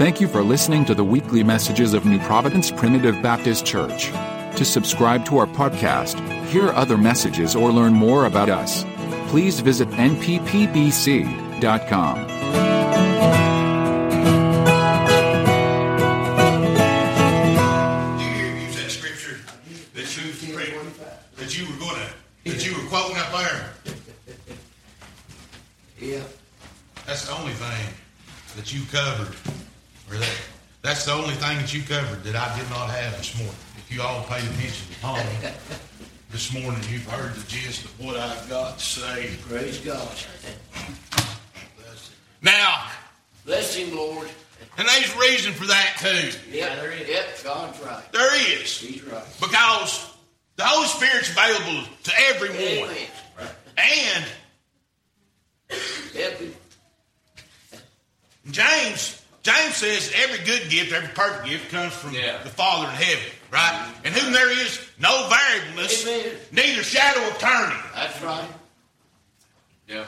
Thank you for listening to the weekly messages of New Providence Primitive Baptist Church. To subscribe to our podcast, hear other messages, or learn more about us, please visit nppbc.com. Did you use that scripture that you that you were going to that you were quoting up there? Yeah. That's the only thing that you covered, or that that's the only thing that you covered that I did not have this morning. If you all paid attention to Tom this morning, you've heard the gist of what I've got to say. Praise God. Now, Bless him, Lord. and there's a reason for that too. Yeah, there is. Yep, God's right. There is He's right. because the Holy Spirit's available to everyone, Amen. and Help. James, James says every good gift, every perfect gift comes from Yeah. the Father in heaven, right? And whom there is no variableness, Amen. neither shadow of turning. That's right. Yeah.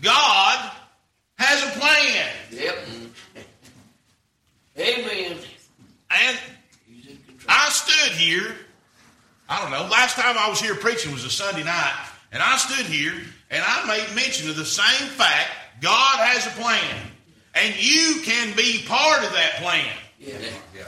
God has a plan. Yep. Amen. And He's in control. I stood here, I don't know, last time I was here preaching was a Sunday night, and I stood here and I made mention of the same fact God has a plan. And you can be part of that plan. Yeah.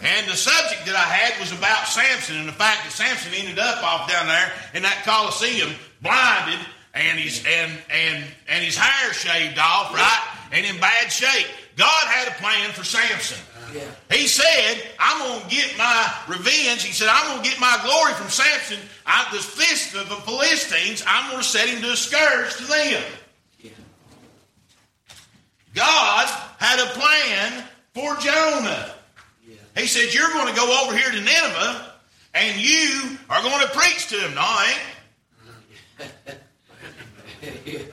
And the subject that I had was about Samson and the fact that Samson ended up off down there in that Coliseum, blinded, and his and and and his hair shaved off, right, and in bad shape. God had a plan for Samson. Yeah. He said, "I'm going to get my revenge." He said, "I'm going to get my glory from Samson. I, the fist of the Philistines. I'm going to set him to a scourge to them." God had a plan for Jonah. Yeah. He said, You're going to go over here to Nineveh and you are going to preach to him. No, I ain't.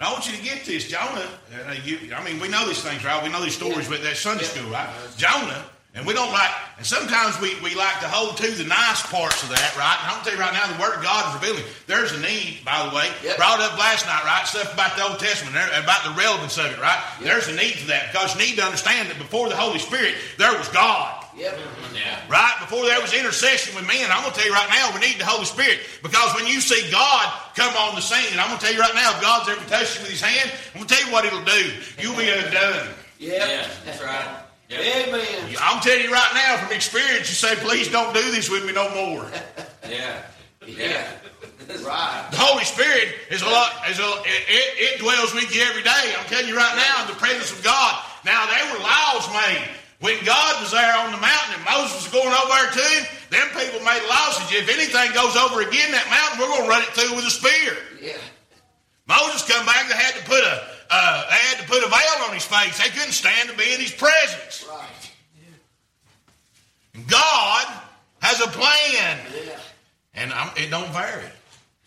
I want you to get this. Jonah, uh, you, I mean, we know these things, right? We know these stories with that Sunday school, right? Jonah, and we don't like, and sometimes we, we like to hold to the nice parts of that, right? And I'm going to tell you right now, the Word of God is revealing. There's a need, by the way, Yep. brought up last night, right? Stuff about the Old Testament, there, about the relevance of it, right? There's a need for that because you need to understand that before the Holy Spirit, there was God. Yep. Yeah. Right? Before there was intercession with men, I'm going to tell you right now, we need the Holy Spirit. Because when you see God come on the scene, and I'm going to tell you right now, if God's ever touched you with his hand, I'm going to tell you what it'll do. You'll be undone. Yep. Yeah. That's right. Yeah. Amen. I'm telling you right now, from experience, you say, please don't do this with me no more. Yeah. Yeah. Right. The Holy Spirit is a lot, is a, it, it, it dwells with you every day. I'm telling you right now, in the presence of God. Now, there were laws made. When God was there on the mountain and Moses was going over there to him, them people made laws. Said, if anything goes over again that mountain, we're going to run it through with a spear. Yeah. Moses come back. They had to put a uh, they had to put a veil on his face. They couldn't stand to be in his presence. Right. Yeah. God has a plan, Yeah. and I'm, it don't vary.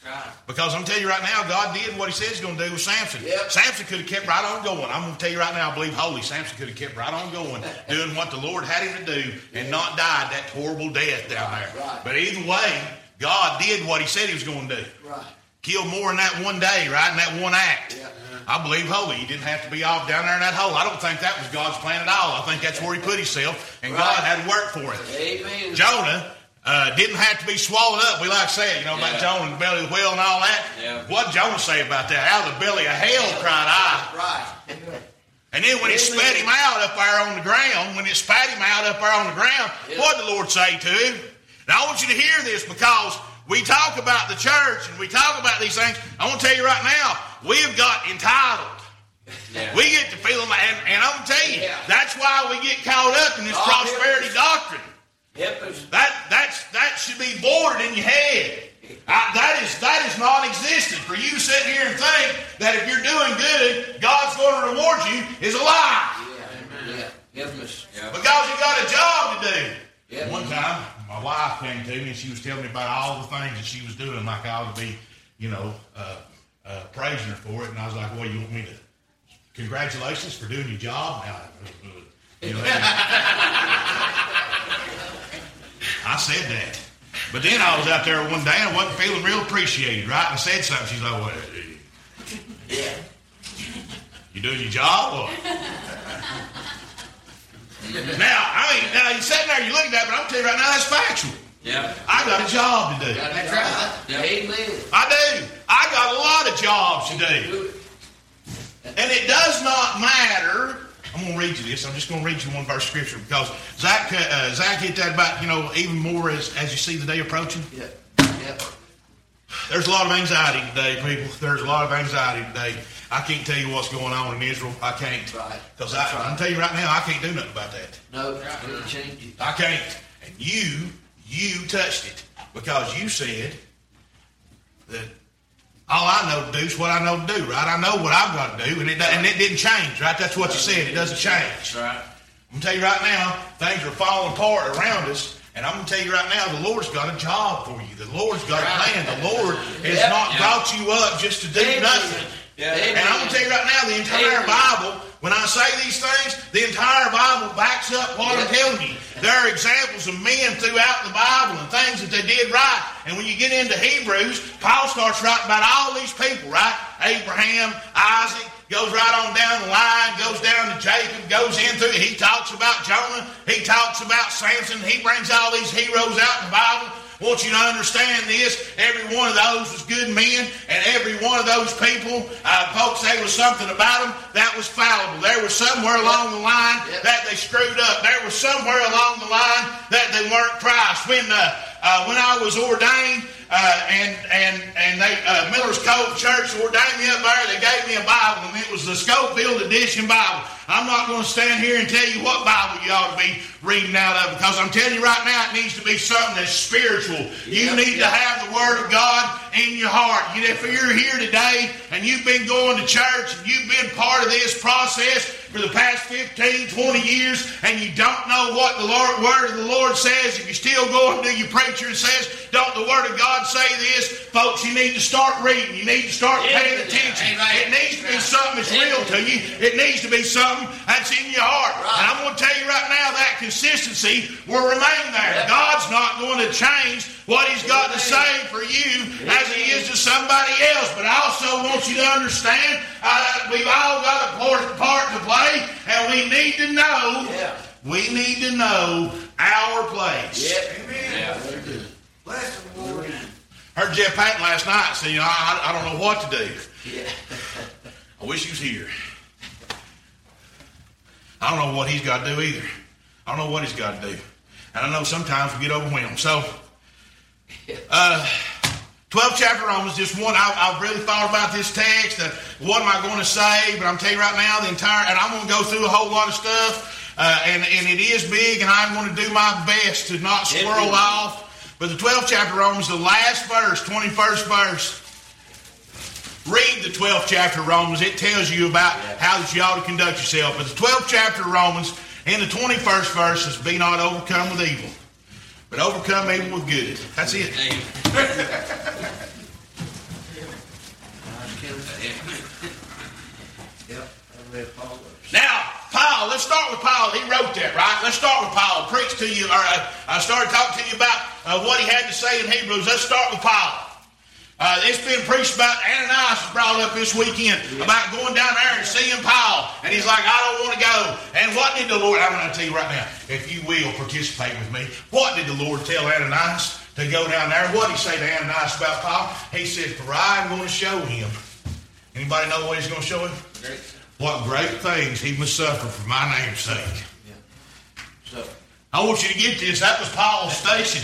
Right. Because I'm telling you right now, God did what He said He's going to do with Samson. Yep. Samson could have kept right on going. I'm going to tell you right now, I believe holy. Samson could have kept right on going, doing what the Lord had him to do, and not died that horrible death down there. Right. But either way, God did what He said He was going to do. Right. Killed more in that one day, right? In that one act. Yeah. I believe holy. He didn't have to be off down there in that hole. I don't think that was God's plan at all. I think that's where He put Himself, and God had to work for it. Amen. Jonah uh, didn't have to be swallowed up. We like to say you know, about Yeah. Jonah in the belly of the whale and all that. Yeah. What did Jonah say about that? Out of the belly of hell cried I. Right. And then when it spat him out up there on the ground, when it spat him out up there on the ground, what did the Lord say to him? Now I want you to hear this because we talk about the church and we talk about these things. I want to tell you right now, we have got entitled. Yeah. We get to feel them, and, and I'm going to tell you, Yeah. that's why we get caught up in this Oh, prosperity doctrine. That that's that should be boarded in your head. I, that is that is non-existent for you to sit here and think that if you're doing good, God's going to reward you is a lie. Yeah. Yeah. Yeah. Because you got a job to do. One time, my wife came to me and she was telling me about all the things that she was doing, like I ought to be, you know, uh, uh, praising her for it. And I was like, "Well, you want me to? Congratulations for doing your job." Now, you I said that. But then I was out there one day and I wasn't feeling real appreciated, right? And I said something. She's like, well, you're doing your job? Or? Now, I mean, now you're sitting there, you look at that, but I'm telling you right now, that's factual. Yeah. I got a job to do. That's right. Yeah. Amen. I do. I got a lot of jobs to do. And it does not matter. I'm going to read you this. I'm just going to read you one verse of scripture because Zach, uh, Zach hit that about, you know, even more as, as you see the day approaching. Yeah. Yeah. There's a lot of anxiety today, people. There's a lot of anxiety today. I can't tell you what's going on in Israel. I can't. Right. Because I, right. I'm tell you right now, I can't do nothing about that. No, it'll change you. I can't. And you, you touched it because you said that all I know to do is what I know to do, right? I know what I've got to do, and it, and it didn't change, right? That's what you said. It doesn't change. Right. I'm gonna tell you right now, things are falling apart around us, and I'm gonna tell you right now, the Lord's got a job for you. The Lord's got a plan. The Lord has Yeah. not Yeah. brought you up just to do nothing. Yeah. And I'm gonna tell you right now, the entire Amen. Bible, when I say these things, the entire Bible backs up what I'm telling you. There are examples of men throughout the Bible and things that they did right. And when you get into Hebrews, Paul starts writing about all these people, right? Abraham, Isaac, goes right on down the line, goes down to Jacob, goes in through. He talks about Jonah. He talks about Samson. He brings all these heroes out in the Bible. I want you to understand this. Every one of those was good men, and every one of those people, uh, folks, there was something about them that was fallible. There was somewhere along the line that they screwed up. There was somewhere along the line that they weren't Christ. When uh, uh, when I was ordained, uh, and and and they uh, Miller's Cove Church ordained me up there. They gave me a Bible, and it was the Scofield Edition Bible. I'm not going to stand here and tell you what Bible you ought to be reading out of because I'm telling you right now, it needs to be something that's spiritual. You Yep, need to have the Word of God in your heart. You, if you're here today and you've been going to church and you've been part of this process for the past 15, 20 years, and you don't know what the Lord, Word of the Lord says, if you're still go and do your preacher and says, don't the Word of God say this? Folks, you need to start reading. You need to start Yeah, paying yeah. attention. It needs to be something that's real to you. It needs to be something that's in your heart. Right. And I'm going to tell you right now that consistency will remain there. Yeah. God's not going to change what He's got to say for you as He is to somebody else. But I also want you to understand uh, we've all got a part- part to play, and we need to know. Yeah. We need to know our place. Yeah. Yeah. Very good. Bless the Lord. Heard Jeff Patton last night say, you know, I, I don't know what to do. Yeah. I wish he was here. I don't know what he's got to do either. I don't know what he's got to do. And I know sometimes we get overwhelmed. So, uh, 12th chapter Romans, just one. I, I've really thought about this text. Uh, what am I going to say? But I'm telling you right now, the entire, and I'm going to go through a whole lot of stuff. Uh, and, and it is big, and I'm going to do my best to not swirl off. But the 12th chapter Romans, the last verse, 21st verse, read the 12th chapter of Romans. It tells you about how that you ought to conduct yourself. But the 12th chapter of Romans, in the 21st verse, is be not overcome with evil, but overcome evil with good. That's it. Hey, Yep. I read Paul. Now, Paul, let's start with Paul. He wrote that, right? Let's start with Paul. Preach to you, or uh, I started talking to you about uh, what he had to say in Hebrews. Let's start with Paul. Uh, it's been preached about, Ananias was brought up this weekend about going down there and seeing Paul. And he's like, I don't want to go. And what did the Lord, I'm going to tell you right now, if you will participate with me, what did the Lord tell Ananias to go down there? What did he say to Ananias about Paul? He said, For I am going to show him. Anybody know what he's going to show him? Great. What great things he must suffer for my name's sake. Yeah. So, I want you to get this. That was Paul's station.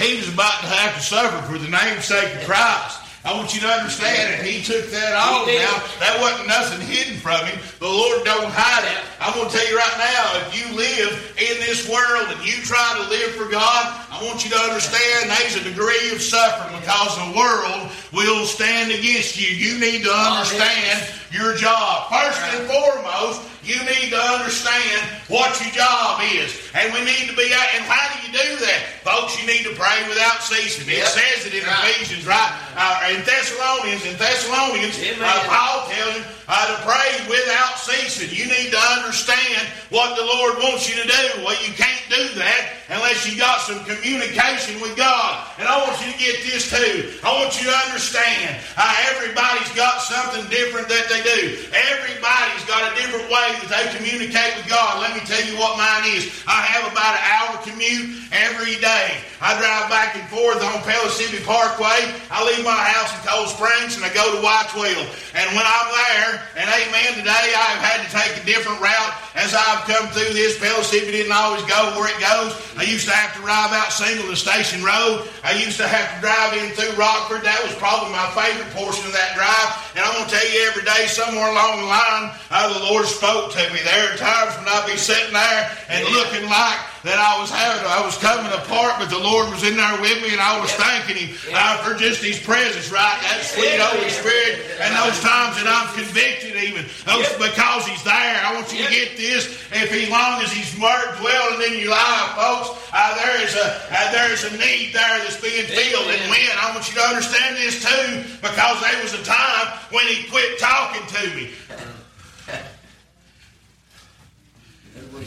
He was about to have to suffer for the name's sake of Christ. I want you to understand that he took that. He. Now, that wasn't nothing hidden from him. The Lord don't hide it. I'm going to tell you right now, if you live in this world and you try to live for God, I want you to understand there's a degree of suffering because the world will stand against you. You need to understand your job. First and foremost, you need to understand what your job is. And we need to be out. And how do you do that? Folks, you need to pray without ceasing. It Yep. says it in Right. Ephesians, right? Uh, in Thessalonians, in Thessalonians, uh, Paul tells him uh, to pray without ceasing. You need to understand what the Lord wants you to do. Well, you can't do that unless you got some communication with God. And I want you to get this too. I want you to understand uh, everybody's got something different that they do. Everybody's got got a different way they communicate with God. Let me tell you what mine is. I have about an hour commute every day. I drive back and forth on Pellissippi Parkway. I leave my house in Cold Springs and I go to Whitesville. And when I'm there, and amen, today I've had to take a different route as I've come through this. Pellissippi didn't always go where it goes. I used to have to drive out Singleton Station Road. I used to have to drive in through Rockford. That was probably my favorite portion of that drive. And I'm going to tell you every day, somewhere along the line, uh, the Lord spoke to me. There are times when I'd be sitting there and looking like that I was having, I was coming apart, but the Lord was in there with me, and I was thanking Him uh, for just His presence, right? That sweet Holy Spirit, and those times that I'm convicted, even those because He's there. I want you to get this. If He long as He's dwelling in your life, folks, uh, there is a uh, there is a need there that's being filled. And when I want you to understand this too, because there was a time when He quit talking to me.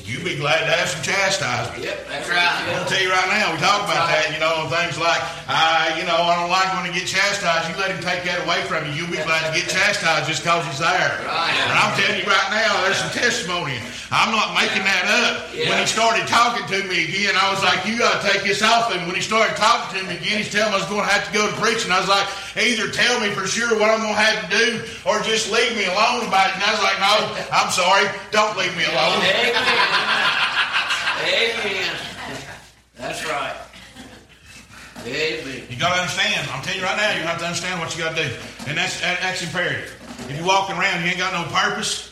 You'd be glad to have some chastisement. Yep, that's right. I'm to tell you right now, we talk about that, you know, things like, uh, you know, I don't like when I get chastised. You let him take that away from you. You'll be glad to get chastised just because he's there. Right. And I'm telling you right now, there's some testimony. I'm not making that up. When he started talking to me again, I was like, you got to take this off. And when he started talking to me again, he's telling me I was going to have to go to preaching. I was like, either tell me for sure what I'm going to have to do or just leave me alone about it. And I was like, no, I'm sorry. Don't leave me alone. Amen. Amen. That's right. Amen. You got to understand. I'm telling you right now, you have to understand what you got to do, and that's that- that's imperative. If you're walking around, you ain't got no purpose.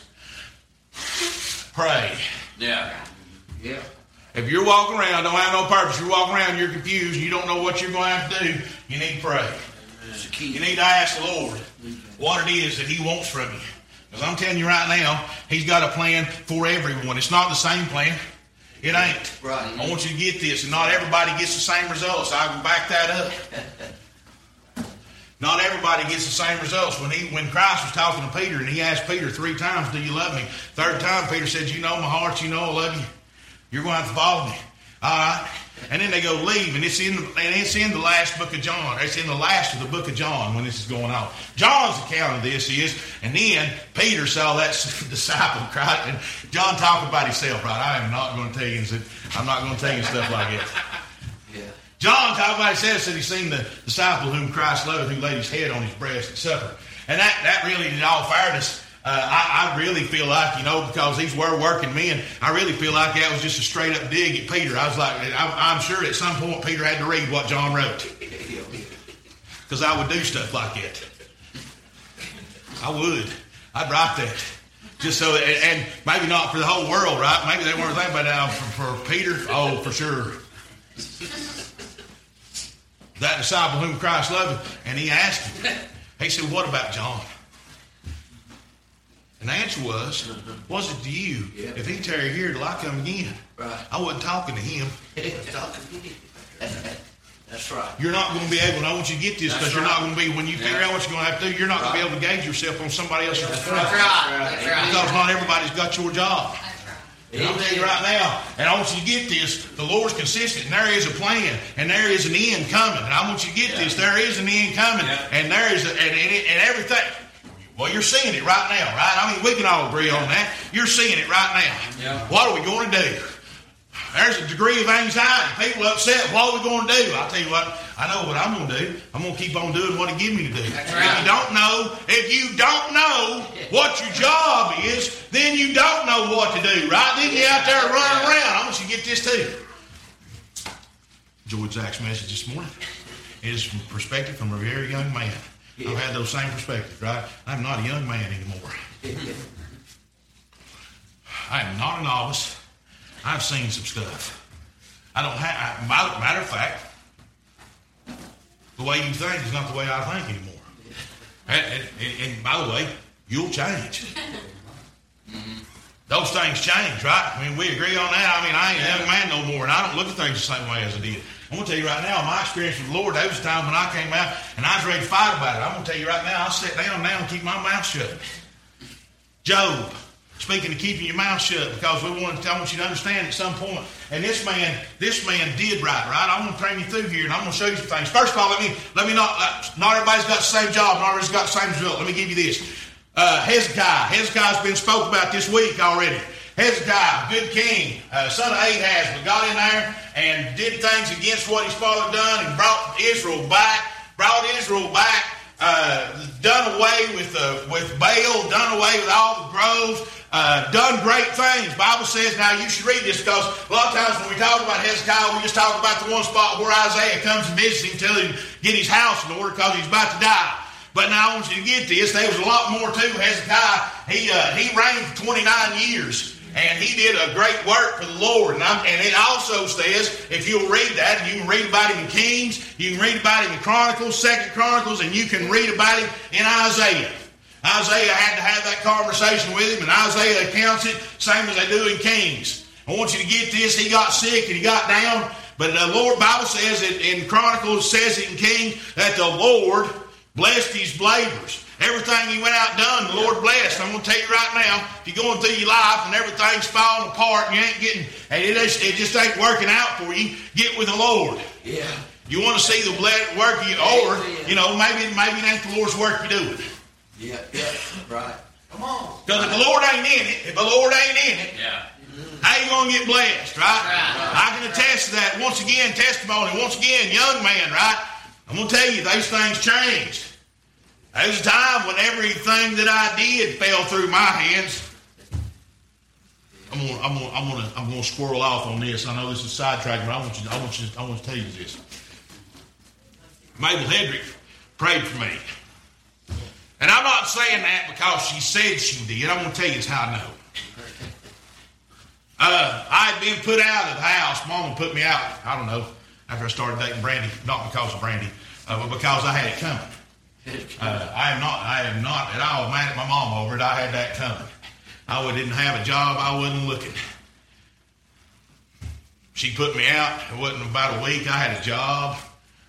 Pray. Yeah. Yeah. If you're walking around, don't have no purpose. You're walking around, you're confused. You don't know what you're going to have to do. You need to pray. That's the key. You need to ask the Lord what it is that He wants from you. Because I'm telling you right now, He's got a plan for everyone. It's not the same plan. It ain't. Right. I want you to get this, and not everybody gets the same results. I can back that up. Not everybody gets the same results. When he, when Christ was talking to Peter, and he asked Peter three times, "Do you love me?" Third time, Peter said, "You know my heart. You know I love you. You're going to have to follow me." All right. And then they go leave, and it's in the, and it's in the last book of John. It's in the last of the book of John when this is going on. John's account of this is, and then Peter saw that disciple cry, and John talked about himself, right? I am not going to tell you, I'm not going to tell you stuff like that. Yeah. John talked about himself, said he seen the disciple whom Christ loved, who laid his head on his breast at supper. And that, that really, in all fairness, Uh, I, I really feel like, you know, because these were working men, I really feel like that was just a straight up dig at Peter. I was like, I'm, I'm sure at some point Peter had to read what John wrote. Because I would do stuff like that. I would. I'd write that. Just so, and, maybe not for the whole world, right? Maybe they weren't thinking about that for, for Peter. Oh, for sure that disciple whom Christ loved, and he asked him, he said, What about John? And the answer was, Was it to you? Yeah. If he tarry here till I come again, Right. I wasn't talking to him. That's right. You're not going to be able, and I want you to get this because you're right. not going to be, when you figure out what you're going to have to do, you're not going to be able to gauge yourself on somebody else's That's right. That's right. Because not everybody's got your job. And I'm telling you right now, and I want you to get this, the Lord's consistent, and there is a plan, and there is an end coming. And I want you to get this, there is an end coming, Yeah. and there is, a, and, and, and everything. Well, you're seeing it right now, right? I mean, we can all agree on that. You're seeing it right now. Yeah. What are we going to do? There's a degree of anxiety. People upset. What are we going to do? I'll tell you what. I know what I'm going to do. I'm going to keep on doing what He gives me to do. That's If right. you don't know, if you don't know what your job is, then you don't know what to do, right? Then you're out there running around. I want you to get this too. George Zach's message this morning is from perspective from a very young man. I've had those same perspectives, right? I'm not a young man anymore. I am not a novice. I've seen some stuff. I don't have. Matter, matter of fact, the way you think is not the way I think anymore. And, and- and by the way, you'll change. Those things change, right? I mean, we agree on that. I mean, I ain't a young man no more, and I don't look at things the same way as I did. I'm gonna tell you right now, my experience with the Lord, there was a time when I came out and I was ready to fight about it. I'm gonna tell you right now, I'll sit down now and keep my mouth shut. Job, speaking of keeping your mouth shut, because we want to, I want you to understand at some point. And this man, this man did right, right? I'm going to bring you through here, and I'm going to show you some things. First of all, let me let me not not everybody's got the same job, not everybody's got the same result. Let me give you this. Uh, Hezekiah. Hezekiah's been spoke about this week already. Hezekiah, good king, uh, son of Ahaz, but got in there and did things against what his father done and brought Israel back, brought Israel back, uh, done away with uh, with Baal, done away with all the groves, uh, done great things. Bible says now you should read this because a lot of times when we talk about Hezekiah, we just talk about the one spot where Isaiah comes and visits him, tell him get his house in order because he's about to die. But now I want you to get this. There was a lot more to Hezekiah. He uh, he reigned for 29 years. And he did a great work for the Lord. And, and, it also says, if you'll read that, you can read about him in Kings, you can read about him in Chronicles, Second Chronicles, and you can read about him in Isaiah. Isaiah had to have that conversation with him, and Isaiah accounts it same as they do in Kings. I want you to get this. He got sick and he got down, but the Lord Bible says it in Chronicles, says it in King that the Lord blessed his laborers. Everything he went out and done, the Lord blessed. I'm going to tell you right now, if you're going through your life and everything's falling apart and you ain't getting, and it just, it just ain't working out for you, get with the Lord. Yeah. You want to see the blessed work you, or, you know, maybe, maybe it ain't the Lord's work you're doing. Yeah, yeah, right. Come on. Because if the Lord ain't in it, if the Lord ain't in it, Yeah. how you going to get blessed, right? Right. I can attest to that. Once again, testimony. Once again, young man, right? I'm going to tell you, those things changed. There was a time when everything that I did fell through my hands. I'm gonna, I'm gonna, I'm gonna, I'm gonna squirrel off on this. I know this is sidetracked, but I want you, I want you, I want to tell you this. Mabel Hendrick prayed for me, and I'm not saying that because she said she did. I'm gonna tell you how I know. Uh, I had been put out of the house. Mama put me out. I don't know after I started dating Brandy, not because of Brandy, uh, but because I had it coming. Uh, I am not. I am not at all mad at my mom over it. I had that coming. I didn't have a job. I wasn't looking. She put me out. It wasn't about a week. I had a job.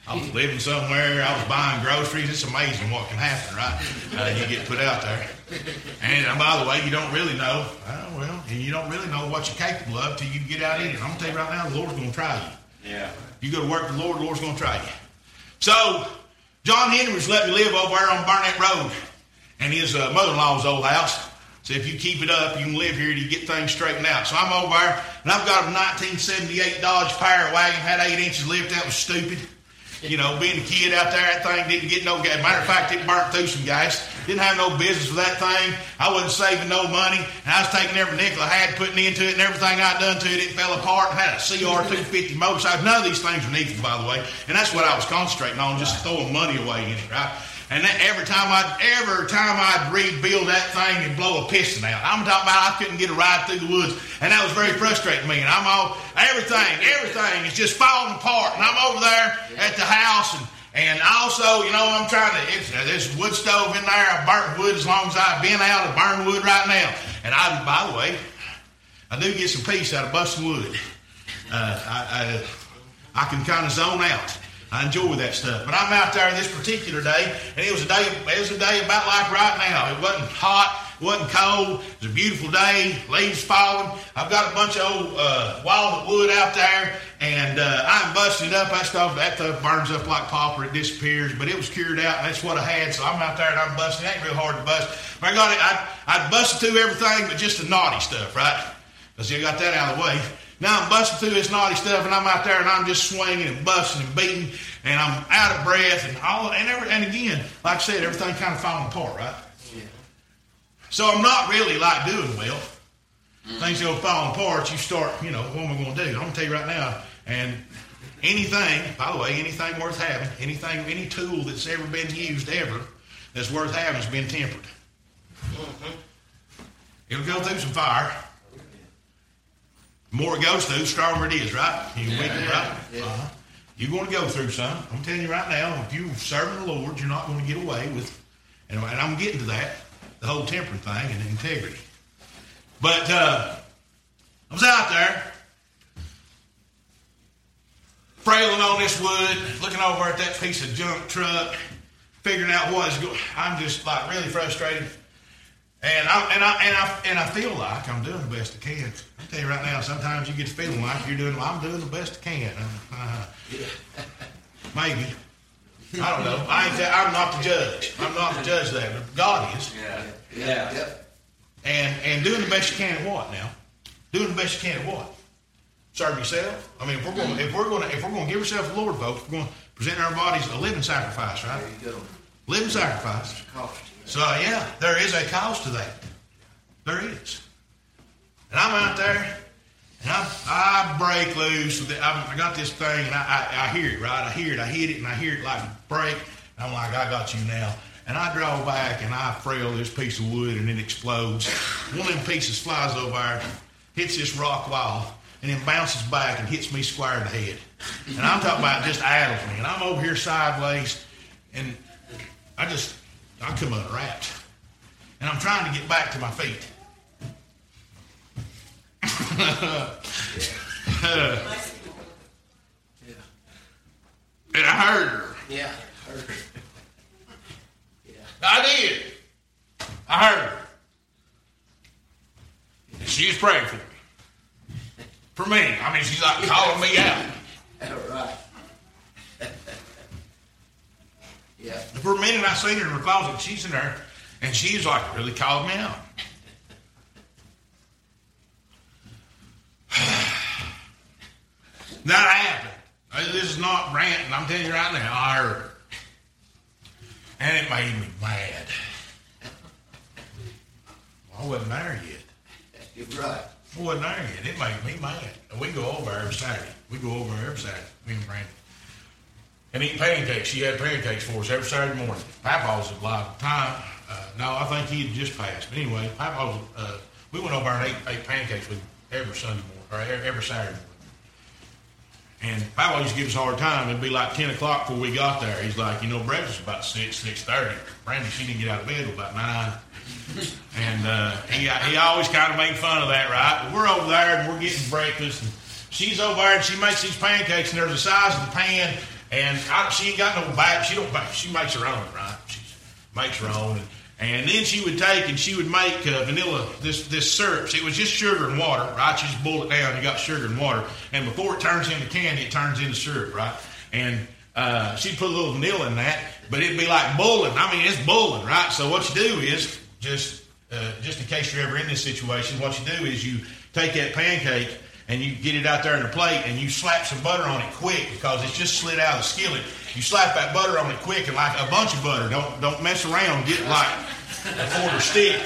I was living somewhere. I was buying groceries. It's amazing what can happen, right? Uh, you get put out there. And by the way, you don't really know. Uh, well, and you don't really know what you're capable of till you get out in it. I'm gonna tell you right now, the Lord's gonna try you. Yeah. You go to work for the Lord, the Lord's going to try you. So, John Henry was letting me live over there on Barnett Road, and his uh, mother-in-law's old house. So if you keep it up, you can live here and you get things straightened out. So I'm over there, and I've got a 1978 Dodge Power Wagon, had eight inches lift. That was stupid. You know, being a kid out there, that thing didn't get no gas. Matter of fact, it burnt through some gas. Didn't have no business with that thing. I wasn't saving no money, and I was taking every nickel I had, putting into it, and everything I'd done to it, it fell apart. I had a CR 250 motorcycle. None of these things were needful, by the way, and that's what I was concentrating on, just throwing money away in it, right? And that every time I'd every time I'd rebuild that thing and blow a piston out. I'm talking about I couldn't get a ride through the woods, and that was very frustrating me. And I'm all everything, everything is just falling apart. And I'm over there at the house, and and also, you know, I'm trying to. It's, uh, wood stove in there. I burnt wood as long as I've been out. I burn wood right now. And I, by the way, I do get some peace out of busting wood. Uh, I, I I can kind of zone out. I enjoy that stuff. But I'm out there this particular day, and it was a day. It was a day about like right now. It wasn't hot. Wasn't cold. It was a beautiful day. Leaves falling. I've got a bunch of old uh, walnut wood out there, and uh, I'm busting it up. That stuff that stuff burns up like popper. It disappears, but it was cured out, that's what I had. So I'm out there and I'm busting. It ain't real hard to bust. But I got it. I I busted through everything, but just the naughty stuff, right? Because you got that out of the way. Now I'm busting through this naughty stuff, and I'm out there, and I'm just swinging and busting and beating, and I'm out of breath, and all, and every, and again, like I said, everything kind of falling apart, right? So I'm not really like doing well. Things go falling apart. You start, you know, what am I going to do? I'm going to tell you right now. And anything, by the way, anything worth having, anything, any tool that's ever been used ever that's worth having has been tempered. It'll go through some fire. The more it goes through, the stronger it is, right? You with me, right? Uh-huh. You're going to go through some. I'm telling you right now, if you're serving the Lord, you're not going to get away with, and I'm getting to that, the whole temper thing and integrity. But uh, I was out there, frailing on this wood, looking over at that piece of junk truck, figuring out what is going. I'm just like really frustrated. And I, and, I, and, I, and I feel like I'm doing the best I can. I'll tell you right now, sometimes you get to feeling like you're doing, I'm doing the best I can. Uh, maybe. I don't know. I ain't that, I'm not the judge. I'm not the judge there. But God is. Yeah. Yeah. Yep. And and doing the best you can at what now? Doing the best you can at what? Serve yourself. I mean, if we're going, if we're going, to, if we're going to give ourselves to the Lord, folks, we're going to present our bodies a living sacrifice, right? There you go. Living sacrifice. Cost. So yeah, there is a cost to that. There is. And I'm out there, and I, I break loose. With it. I, I got this thing, and I, I, I hear it, right? I hear it. I hit it, and I hear it like break. And I'm like, I got you now. And I draw back, and I frail this piece of wood, and it explodes. One of them pieces flies over there, hits this rock wall, and then bounces back and hits me square in the head. And I'm talking about just addles me. And I'm over here sideways, and I just, I come unwrapped. And I'm trying to get back to my feet. And I heard her. Yeah. Heard. Yeah. I did. I heard her. And she was praying for me. For me. I mean, she's like calling me out. All right. yeah. For a minute, I seen her in her closet. She's in there, and she's like really calling me out. that happened. Uh, This is not ranting. I'm telling you right now. I heard her, and it made me mad. I wasn't there yet. You're right. I wasn't there yet. It made me mad. And we go over every Saturday. We go over every Saturday. Me and Brandon. And eat pancakes. She had pancakes for us every Saturday morning. Papa's at live time. Uh, no, I think he had just passed. But anyway, Papa's, uh, we went over and ate, ate pancakes with him every Sunday morning, or every, Saturday. And Papa used to give us a hard time. It'd be like 10 o'clock before we got there. He's like, you know, breakfast about 6, 6.30. Brandy, she didn't get out of bed till about 9. And uh, he, he always kind of made fun of that, right? But we're over there and we're getting breakfast. And she's over there and she makes these pancakes and they're the size of the pan. And I, she ain't got no bag. She don't. bake. She makes her own, right? She makes her own. And, and then she would take and she would make uh, vanilla this this syrup. It was just sugar and water, right? You just boil it down. You got sugar and water, and before it turns into candy, it turns into syrup, right? And uh, she'd put a little vanilla in that, but it'd be like boiling. I mean, it's boiling, right? So what you do is just uh, just in case you're ever in this situation, what you do is you take that pancake and you get it out there in the plate and you slap some butter on it quick because it's just slid out of the skillet. You slap that butter on it quick and like a bunch of butter. Don't don't mess around. Get like a quarter stick.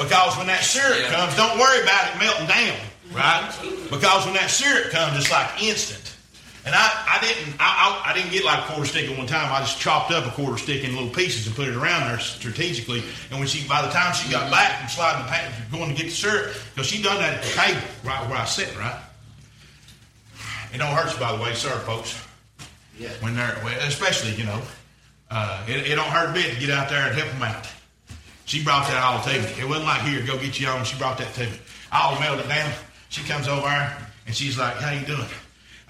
Because when that syrup comes, don't worry about it melting down, right? Because when that syrup comes, it's like instant. And I, I didn't I, I, I didn't get like a quarter stick at one time. I just chopped up a quarter stick in little pieces and put it around there strategically. And when she by the time she got back from sliding the pan, going to get the syrup, because she done that at the table right where I was sitting, right? It don't hurt you by the way, sir, folks. Yeah. When they're well, especially, you know, uh, it, it don't hurt a bit to get out there and help them out. She brought that all to me. It wasn't like here, go get you on. She brought that to me. I all mailed it down. She comes over and she's like, "How you doing?"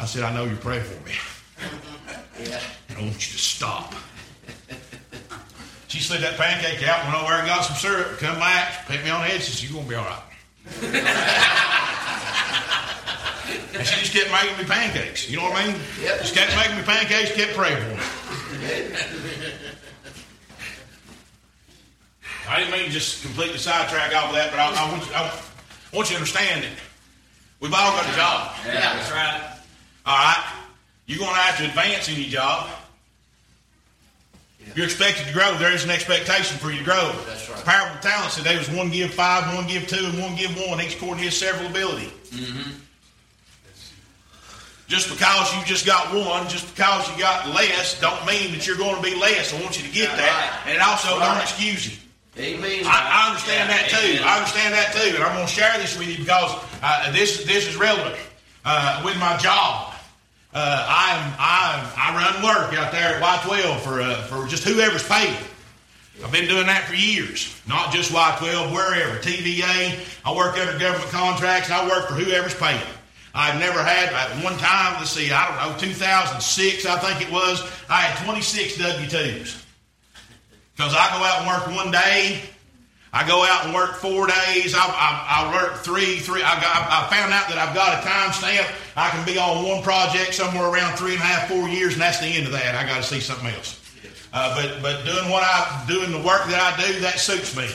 I said, "I know you pray for me. Yeah. I want you to stop." She slid that pancake out, went over and got some syrup, come back, pat me on the head, says, You're gonna be all right. and she just kept making me pancakes. You know what I mean? Yep. Just kept making me pancakes, kept praying for me. I didn't mean to just completely sidetrack off of that, but I, I, want, you, I want you to understand that we've all got a job. Yeah, that's right. All right? You're going to have to advance in your job. You're expected to grow. There is an expectation for you to grow. That's right. Parable of talents today was one give five, one give two, and one give one, each according to his several ability. Mm-hmm. Just because you just got one, just because you got less, don't mean that you're going to be less. I want you to get that. And it also don't excuse you. Amen. I, I understand Yeah, that too. I understand that too, and I'm going to share this with you because uh, this this is relevant uh, with my job. Uh, I am I I run work out there at Y12 for uh, for just whoever's paying. I've been doing that for years, not just Y12, wherever TVA. I work under government contracts, I work for whoever's paying. I've never had at one time. Let's see, I don't know, 2006, I think it was. I had 26 W2s. Because I go out and work one day, I go out and work four days. I, I, I work three, three. I, got, I found out that I've got a time stamp. I can be on one project somewhere around three and a half, four years, and that's the end of that. I got to see something else. Uh, but but doing what I doing the work that I do, that suits me.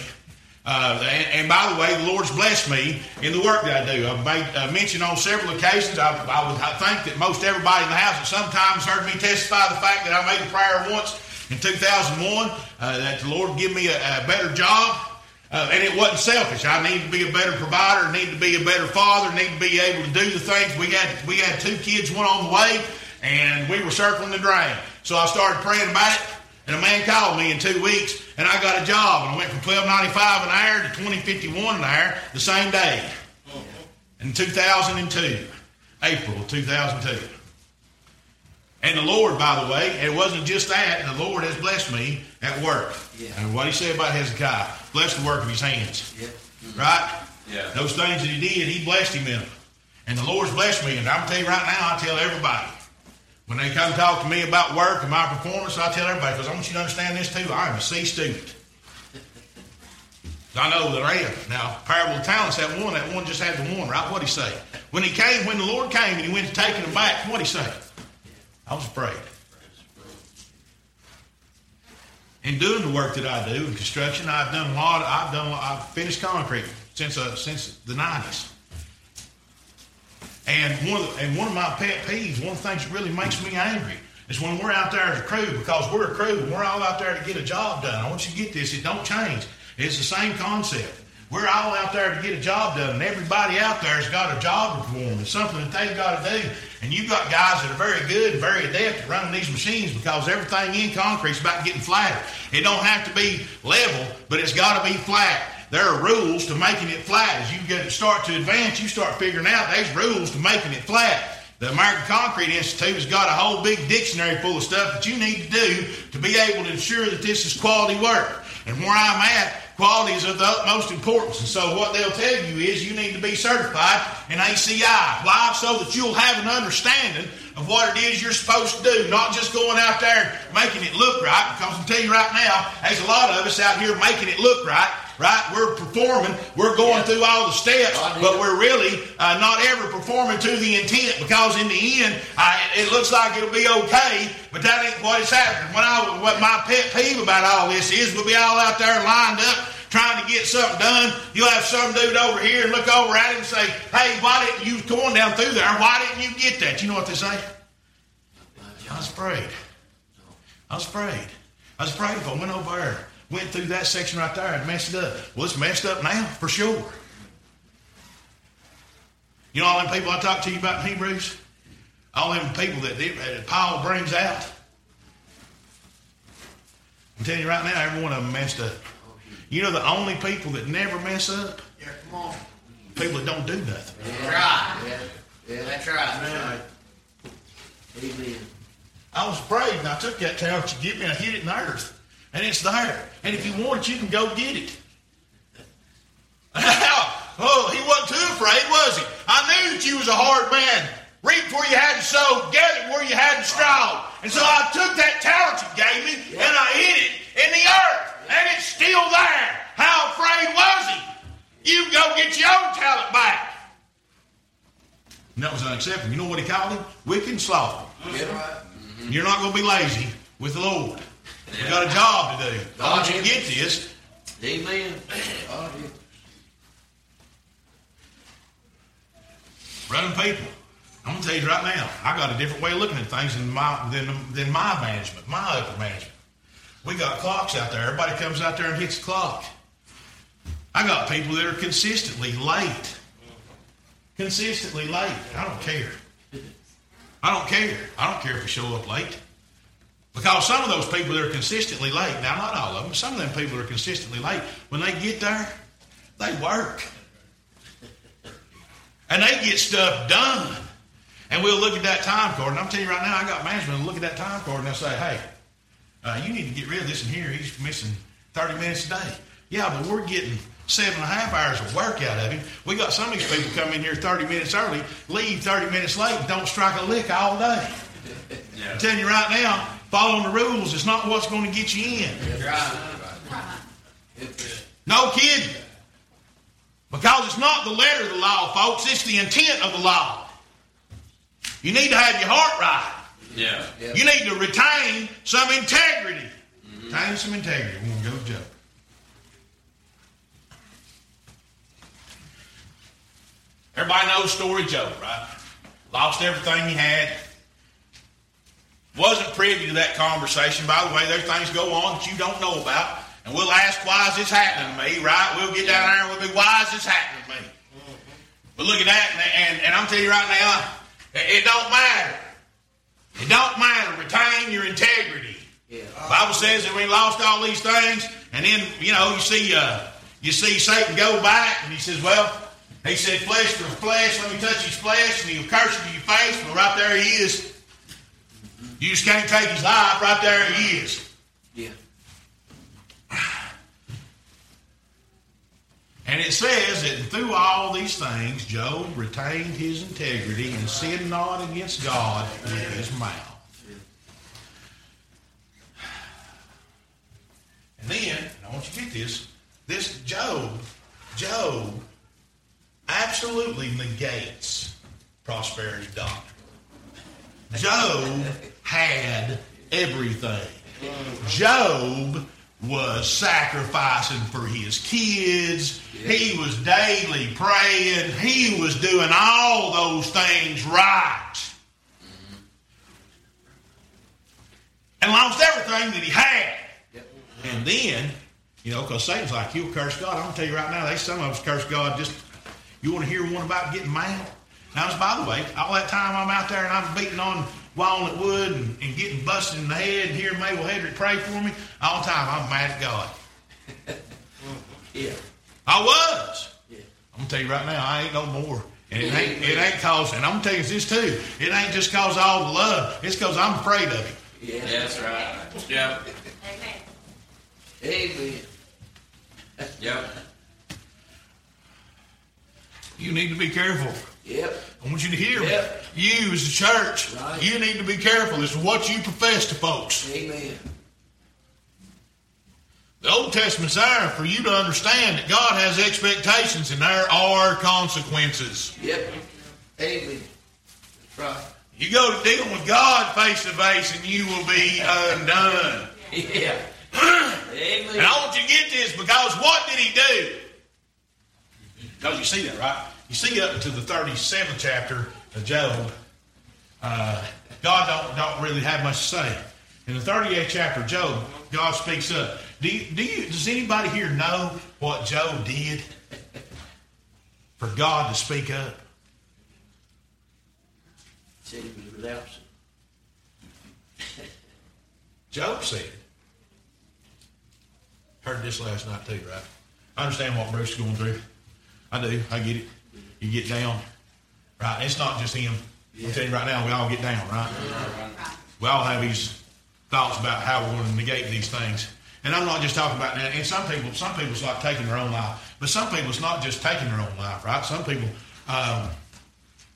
Uh, and, and, by the way, the Lord's blessed me in the work that I do. I've made, uh, mentioned on several occasions. I, I, would I think that most everybody in the house at sometimes heard me testify the fact that I made a prayer once in 2001 uh, that the Lord give me a, a better job. Uh, and it wasn't selfish. I need to be a better provider, need to be a better father, need to be able to do the things. We had we had two kids, one on the way, and we were circling the drain. So I started praying about it, and a man called me in two weeks, and I got a job, and I went from twelve ninety five an hour to twenty fifty one an hour the same day, in two thousand and two, April two thousand two. And the Lord, by the way, it wasn't just that. The Lord has blessed me at work. Yeah. And what he said about Hezekiah, bless the work of his hands. Yeah. Mm-hmm. Right? Yeah. Those things that he did, he blessed him in them. And the Lord's blessed me. And I'm telling you right now, I tell everybody. When they come talk to me about work and my performance, I tell everybody, because I want you to understand this too. I am a C student. I know that I am. Now, parable of talents, that one, that one just had the one, right? What'd he say? When he came, when the Lord came and he went to taking him back, what'd he say? I was afraid. In doing the work that I do in construction, I've done a lot. I've done. I've finished concrete since uh, since the nineties. And one of the, and one of my pet peeves, one of the things that really makes me angry, is when we're out there as a crew because we're a crew and we're all out there to get a job done. I want you to get this; it don't change. It's the same concept. We're all out there to get a job done, and everybody out there has got a job to perform. It's something that they've got to do. And you've got guys that are very good and very adept at running these machines because everything in concrete is about getting flatter. It don't have to be level, but it's got to be flat. There are rules to making it flat. As you get start to advance, you start figuring out there's rules to making it flat. The American Concrete Institute has got a whole big dictionary full of stuff that you need to do to be able to ensure that this is quality work. And where I'm at, quality is of the utmost importance. And so what they'll tell you is you need to be certified in ACI. Why? So that you'll have an understanding of what it is you're supposed to do, not just going out there making it look right. Because I'm telling you right now, there's a lot of us out here making it look right. Right? We're performing. We're going through all the steps, but we're really uh, not ever performing to the intent because in the end, I, it looks like it'll be okay, but that ain't what is happening. When I, what my pet peeve about all this is, we'll be all out there lined up trying to get something done. You'll have some dude over here and look over at him and say, "Hey, why didn't you going down through there? Why didn't you get that?" You know what they say? I was afraid. I was afraid. I was afraid if I went over there went through that section right there and messed it up. Well, it's messed up now for sure. You know all them people I talked to you about in Hebrews? All them people that, that Paul brings out. I'm telling you right now, every one of them messed up. You know the only people that never mess up? Yeah, come on. People that don't do nothing. Yeah, right. Yeah, yeah that's right. That's right. Amen. I was afraid, and I took that towel to get me, and I hit it in the earth. And it's there. And if you want it, you can go get it. oh, he wasn't too afraid, was he? I knew that you was a hard man. Reap where you hadn't sowed, gather where you hadn't straw. And so I took that talent you gave me and I hid it in the earth. And it's still there. How afraid was he? You go get your own talent back. And that was unacceptable. You know what he called him? Wicked and slothful. You're not going to be lazy with the Lord. You got a job to do. I want you to get this. Amen. Oh, yeah. Running people. I'm gonna tell you right now, I got a different way of looking at things than my than, than my management, my upper management. We got clocks out there. Everybody comes out there and hits the clock. I got people that are consistently late. Consistently late. I don't care. I don't care. I don't care if we show up late. Because some of those people that are consistently late, now not all of them, some of them people that are consistently late, when they get there, they work. And they get stuff done. And we'll look at that time card, and I'm telling you right now, I got management to look at that time card and they'll say, hey, uh, you need to get rid of this in here. He's missing 30 minutes a day. Yeah, but we're getting seven and a half hours of work out of him. We got some of these people come in here 30 minutes early, leave 30 minutes late, and don't strike a lick all day. I'm telling you right now, following the rules is not what's going to get you in. No kidding. Because it's not the letter of the law, folks, it's the intent of the law. You need to have your heart right. Yeah. You need to retain some integrity. Retain some integrity. We're going to go to Job. Everybody knows the story of Job, right? Lost everything he had. Wasn't privy to that conversation. By the way, there's things go on that you don't know about. And we'll ask, why is this happening to me, right? We'll get down there and we'll be, why is this happening to me? But look at that, and, and, and I'm telling you right now, it, it don't matter. It don't matter. Retain your integrity. Yeah. The Bible says that we lost all these things, and then you know you see uh, you see Satan go back, and he says, "Well, he said flesh for flesh. Let me touch his flesh, and he'll curse you to your face." Well, right there he is. You just can't take his life. Right there he is. Yeah. And it says that through all these things, Job retained his integrity and sinned not against God with his mouth. And then, and I want you to get this, this Job, Job absolutely negates prosperity doctrine. Job had everything. Job was sacrificing for his kids. He was daily praying. He was doing all those things right. And lost everything that he had. And then, you know, because Satan's like, you'll curse God. I'm going to tell you right now, they some of us curse God just, you want to hear one about getting mad? Now, by the way, all that time I'm out there and I'm beating on walnut wood and, and getting busted in the head and hearing Mabel Hedrick pray for me, all the time I'm mad at God. Yeah. I was. Yeah. I'm gonna tell you right now, I ain't no more. And it ain't it ain't cause and I'm gonna tell you this too. It ain't just cause all the love. It's cause I'm afraid of him. Yeah. Yeah, that's right. Yep. Amen. Yep. You need to be careful. Yep. I want you to hear me. Yep. You as a church, Right. you need to be careful as to what you profess to folks. Amen. The Old Testament's there for you to understand that God has expectations and there are consequences. Yep. Amen. That's right. You go to dealing with God face to face and you will be undone. Yeah. And Amen. I want you to get this because what did he do? Because you see that, right? You see up to the 37th chapter of Job, uh, God don't, don't really have much to say. In the 38th chapter of Job, God speaks up. Do you, do you, does anybody here know what Job did for God to speak up? Said he was without sin. Job said. Heard this last night too, right? I understand what Bruce is going through. I do. I get it. You get down, right? It's not just him. I'm telling you right now, we all get down, right? We all have these thoughts about how we're going to negate these things. And I'm not just talking about that. And some people, some people's like taking their own life, but some people it's not just taking their own life, right? Some people, um,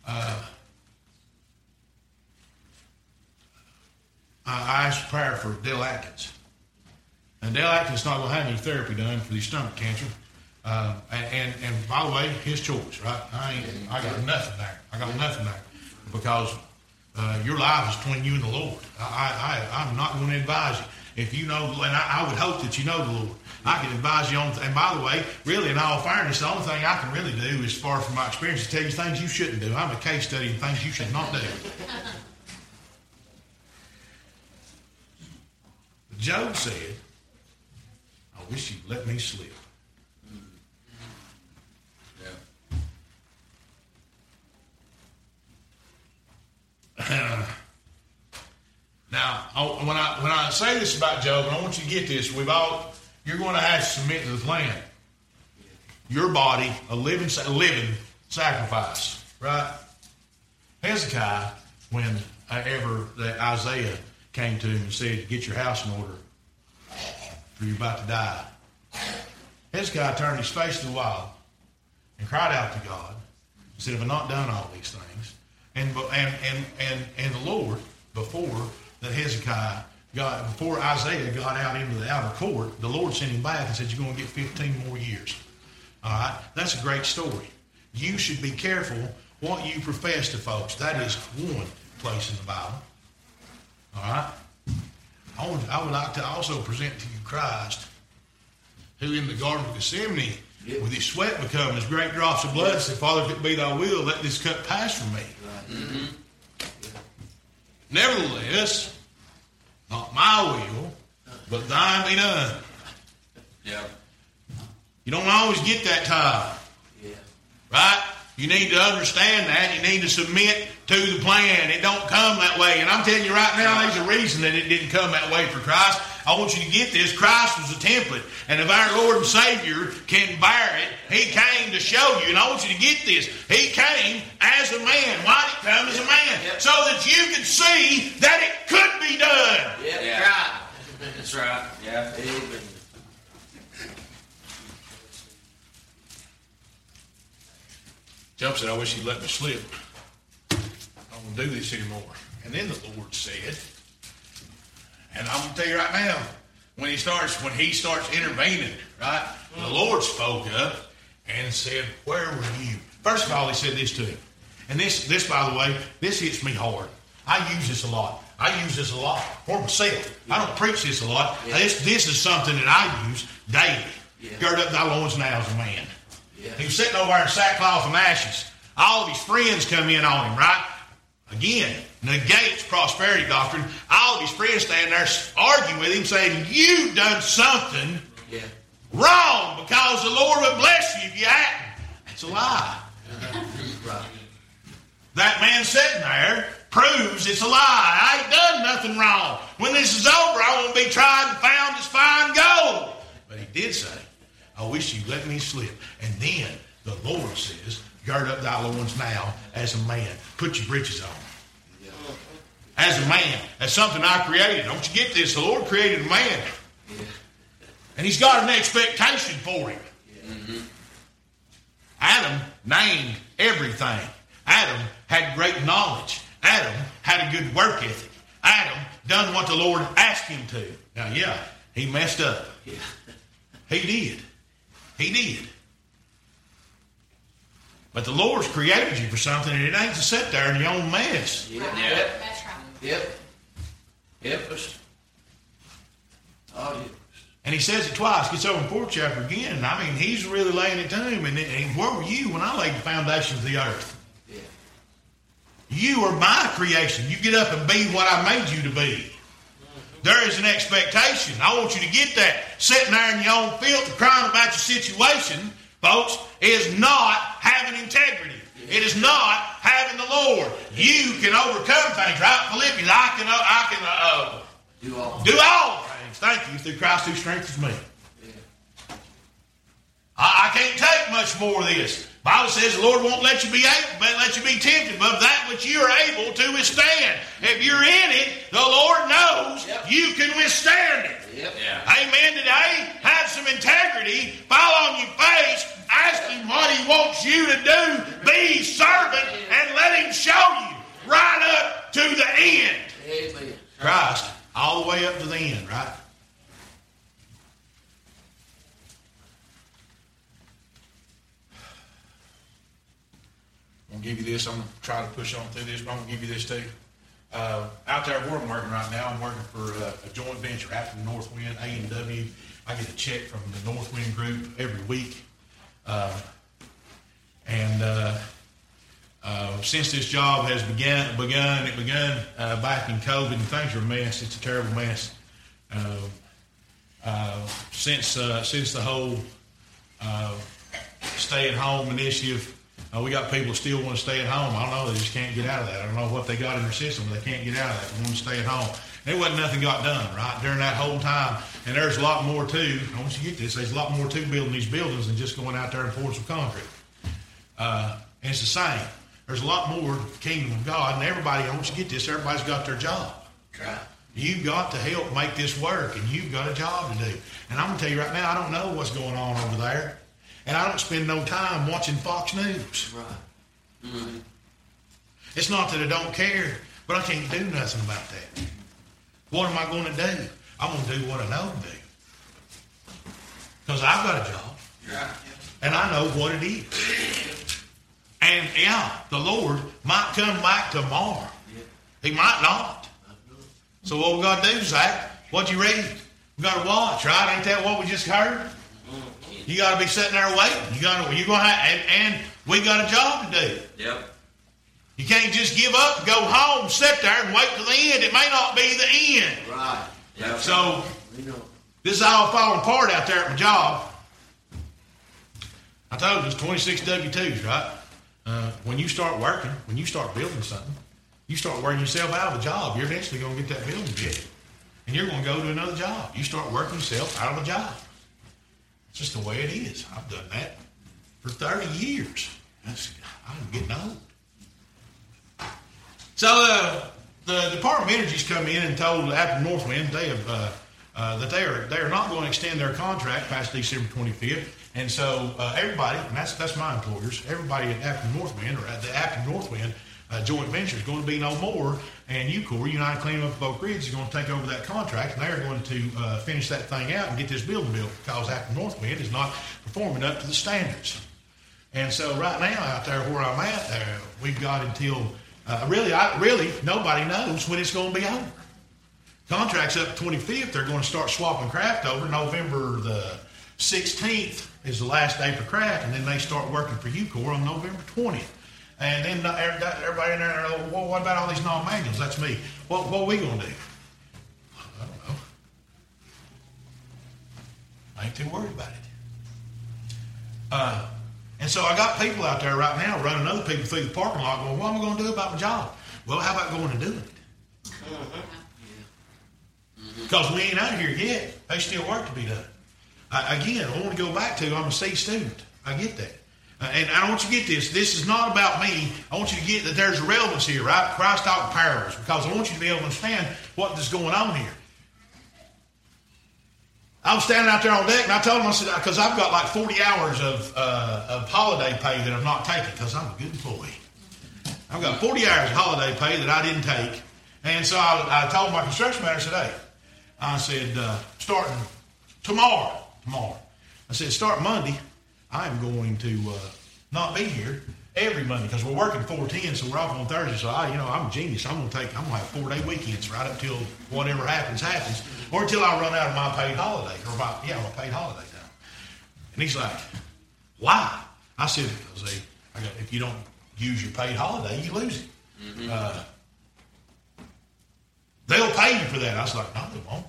uh, I I asked prayer for Dale Atkins. And Dale Atkins not going to have any therapy done for his stomach cancer. Uh, and, and and by the way, his choice, right? I ain't, I got nothing there. I got nothing there because uh, your life is between you and the Lord. I, I I'm not going to advise you. If you know, and I, I would hope that you know the Lord. I can advise you on. And by the way, really, in all fairness, the only thing I can really do, as far from my experience, is tell you things you shouldn't do. I'm a case study in things you should not do. Job said, I wish you'd let me slip. Now, I- when I when I say this about Job, and I want you to get this, we've all you're going to have to submit to the plan. Your body, a living a living sacrifice, right? Hezekiah, when uh, ever that Isaiah came to him and said, "Get your house in order, for you're about to die," Hezekiah turned his face to the wall and cried out to God and said, "Have I not done all these things?" And and and and and the Lord before that Hezekiah got before Isaiah got out into the outer court, the Lord sent him back and said, "You're going to get 15 more years." All right, that's a great story. You should be careful what you profess to folks. That is one place in the Bible. All right. I would, I would like to also present to you Christ, who in the Garden of Gethsemane. With his sweat become as great drops of blood, said, Father, if it be thy will, let this cup pass from me. Mm-hmm. Nevertheless, not my will, but thine be done. Yep. You don't always get that time, Yeah. right? You need to understand that. You need to submit to the plan. It don't come that way. And I'm telling you right now, there's a reason that it didn't come that way for Christ. I want you to get this. Christ was a template. And if our Lord and Savior can bear it, He came to show you. And I want you to get this. He came as a man. Why did He come as a man? Yep. So that you could see that it could be done. Yeah. Yeah. Right. That's right. Yeah. Amen. Job said, I wish he'd let me slip. I don't want to do this anymore. And then the Lord said, and I'm going to tell you right now, when he starts, when he starts intervening, right, the Lord spoke up and said, Where were you? First of all, he said this to him. And this, this, by the way, this hits me hard. I use this a lot. I use this a lot for myself. I don't preach this a lot. Yeah. This, this is something that I use daily. Yeah. Gird up thy loins now as a man. Yeah. He was sitting over there in sackcloth and ashes. All of his friends come in on him, right? Again, negates prosperity doctrine. All of his friends stand there arguing with him, saying, You've done something Yeah. wrong because the Lord would bless you if you hadn't. That's a lie. Right. That man sitting there proves it's a lie. I ain't done nothing wrong. When this is over, I won't be tried and found as fine gold. But he did say, I wish you let me slip. And then the Lord says, Gird up thy loins now as a man. Put your breeches on. As a man. That's something I created. Don't you get this? The Lord created a man. And he's got an expectation for him. Adam named everything. Adam had great knowledge. Adam had a good work ethic. Adam done what the Lord asked him to. Now, yeah, he messed up. He did. He did. But the Lord's created you for something, and it ain't to sit there in your own mess. Yep. Yeah. Yep. Yep. Oh, yeah. And he says it twice. Gets over in fourth chapter again. I mean, he's really laying it to him. And, and where were you when I laid the foundations of the earth? Yeah. You are my creation. You get up and be what I made you to be. There is an expectation. I want you to get that. Sitting there in your own filth, crying about your situation, folks, is not having integrity. It is not having the Lord. You can overcome things, right? Philippians, I can, I can uh, Do all. do all things. Thank you through Christ who strengthens me. Yeah. I, I can't take much more of this. Bible says the Lord won't let you be able, but let you be tempted above that which you are able to withstand. If you're in it, the Lord knows Yep. you can withstand it. Yep. Yeah. Amen. Today, have some integrity. Fall on your face. Ask Him what He wants you to do. Be servant and let Him show you right up to the end. Amen. Christ, all the way up to the end, right? Gonna give you this. I'm gonna try to push on through this, but I'm gonna give you this too. Uh, out there where I'm working right now, I'm working for uh, a joint venture out from Northwind, A and W. I get a check from the Northwind Group every week, uh, and uh, uh, since this job has begun, begun it begun uh, back in COVID, and things are a mess. It's a terrible mess. Since since the whole stay at home initiative, uh, we got people still want to stay at home. I don't know. They just can't get out of that. I don't know what they got in their system, but they can't get out of that. They want to stay at home. There wasn't nothing got done right during that whole time. And there's a lot more too. I want you to get this. There's a lot more to building these buildings than just going out there and pouring some concrete. Uh, and it's the same. There's a lot more kingdom of God, and everybody, I want you to get this, everybody's got their job. You've got to help make this work, and you've got a job to do. And I'm going to tell you right now, I don't know what's going on over there, and I don't spend no time watching Fox News. Right. Mm-hmm. It's not that I don't care, but I can't do nothing about that. What am I going to do? I'm going to do what I know to do. Because I've got a job Yeah. and I know what it is. And yeah, the Lord might come back tomorrow. He might not. So what we got to do, Zach? What you read? We got to watch, right? Ain't that what we just heard? You got to be sitting there waiting. You got to. You gonna have, and, and we got a job to do. Yep. You can't just give up, go home, sit there, and wait till the end. It may not be the end. Right. Yep. So this is all falling apart out there at my job. I told you it's 26 W-2s, right? Uh, when you start working, when you start building something, you start working yourself out of a job. You're eventually going to get that building bit. And you're going to go to another job. You start working yourself out of a job. It's just the way it is. I've done that for 30 years. That's, I'm getting old. So uh, the Department of Energy's come in and told Apple Northwind they have uh, uh, that they are they are not going to extend their contract past December 25th, and so uh, everybody, and that's that's my employers, everybody at Apple Northwind or at the Apple Northwind uh, joint venture is going to be no more, and UCOR, United Cleanup of Oak Ridge, is going to take over that contract, and they are going to uh, finish that thing out and get this building built because Apple Northwind is not performing up to the standards. And so right now out there where I'm at, uh, we've got until uh, really, I, really nobody knows when it's going to be over. Contracts up 25th. They're going to start swapping craft over. November the 16th is the last day for craft, and then they start working for UCOR on November 20th. And then everybody in there, well, what about all these non-manuals? That's me. What, what are we going to do? I don't know. I ain't too worried about it. Uh, and so I got people out there right now running other people through the parking lot going, what am I going to do about my job? Well, how about going and doing it? Because we ain't out here yet. There's still work to be done. I, again, I want to go back to I'm a C student. I get that. Uh, and I want you to get this. This is not about me. I want you to get that there's a relevance here, right? Christ taught parables because I want you to be able to understand what is going on here. I was standing out there on deck and I told him, I said, because I've got like 40 hours of, uh, of holiday pay that I've not taken because I'm a good employee. I've got 40 hours of holiday pay that I didn't take. And so I, I told my construction manager today, I said, uh, starting tomorrow, tomorrow, I said, start Monday, I'm going to uh, not be here every Monday because we're working 410, so we're off on Thursday. So I, you know, I'm a genius. I'm going to take, I'm going to have four day weekends right up till whatever happens, happens, or until I run out of my paid holiday, or my, yeah, my paid holiday time. And he's like, why? I said, I got, if you don't use your paid holiday, you lose it. Uh, they'll pay you for that. I was like, no, they won't.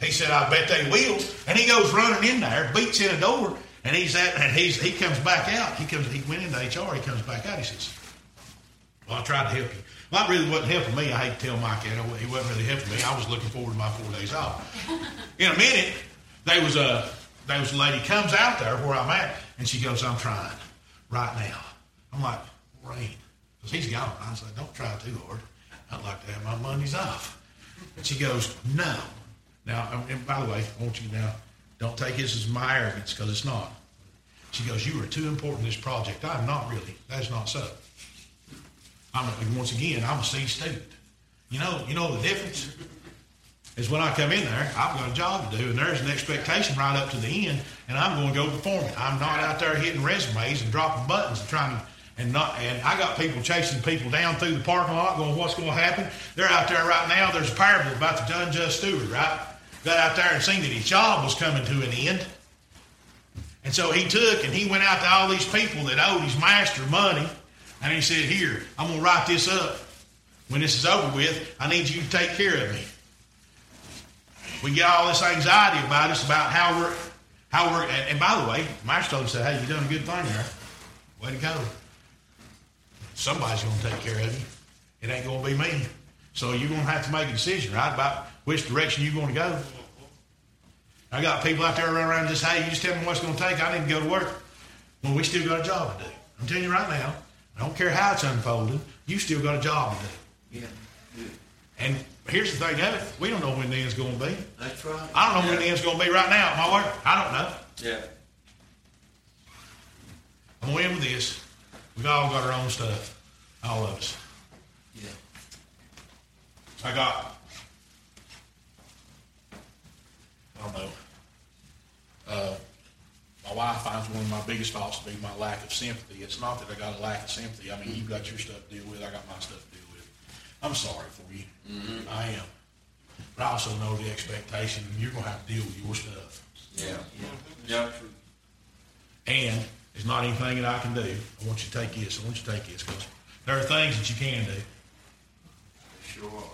He said, I bet they will. And he goes running in there, beats in a door, and he's at, and he's he comes back out. He comes, he went into HR. He comes back out. He says, "Well, I tried to help you. Well, that really wasn't helping me. I hate to tell Mike that. He wasn't really helping me. I was looking forward to my four days off. In a minute, there was a there was a lady comes out there where I'm at, and she goes, "I'm trying right now." I'm like, "Rain," because he's gone. I said, "Don't try too hard. I'd like to have my Mondays off." And she goes, "No." Now, and by the way, I want you now don't take this as my arrogance because it's not. She goes, "You are too important to this project." I'm not really. That's not so. I'm once again, I'm a C student. You know, you know the difference is when I come in there, I've got a job to do, and there's an expectation right up to the end, and I'm going to go perform it. I'm not out there hitting resumes and dropping buttons and trying to. And not, and I got people chasing people down through the parking lot, going, "What's going to happen?" They're out there right now. There's a parable about the unjust steward, right? Got out there and seen that his job was coming to an end, and so he took and he went out to all these people that owed his master money, and he said, "Here, I'm going to write this up. When this is over with, I need you to take care of me." We get all this anxiety about us about how we're, how we're. And, by the way, Master told us, "Hey, you done a good thing there. Way to go." Somebody's going to take care of you. It ain't going to be me. So you're going to have to make a decision, right, about which direction you're going to go. I got people out there running around just, hey, you just tell me what's going to take. I need to go to work. Well, we still got a job to do. I'm telling you right now, I don't care how it's unfolding, you still got a job to do. Yeah. Good. And here's the thing of it, we don't know when the end's going to be. That's right. I don't know when the end's going to be right now at my work. I don't know. Yeah. I'm going to end with this. We've all got our own stuff, all of us. Yeah. I got don't know. Uh, my wife finds one of my biggest faults to be my lack of sympathy. It's not that I got a lack of sympathy. I mean, you've got your stuff to deal with. I got my stuff to deal with. I'm sorry for you. I am. But I also know the expectation. You're going to have to deal with your stuff. Yeah. Yep. And there's not anything that I can do. I want you to take this. I want you to take this because there are things that you can do. Sure.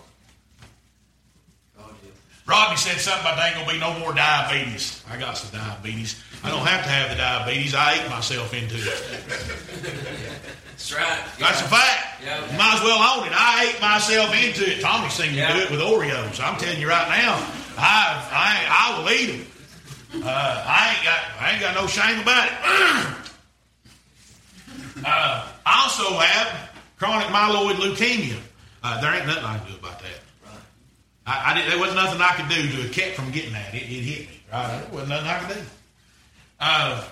Rodney said something about there ain't gonna be no more diabetes. I got some diabetes. I don't have to have the diabetes. I ate myself into it. That's right. That's a fact. Yeah. You might as well own it. I ate myself into it. Tommy seen me Yeah. do it with Oreos. I'm telling you right now, I I, I will eat them. Uh, I ain't got I ain't got no shame about it. uh, I also have chronic myeloid leukemia. Uh, there ain't nothing I can do about that. I, I did, there wasn't nothing I could do to have kept from getting that. It, it hit me. Right? There wasn't nothing I could do. Uh,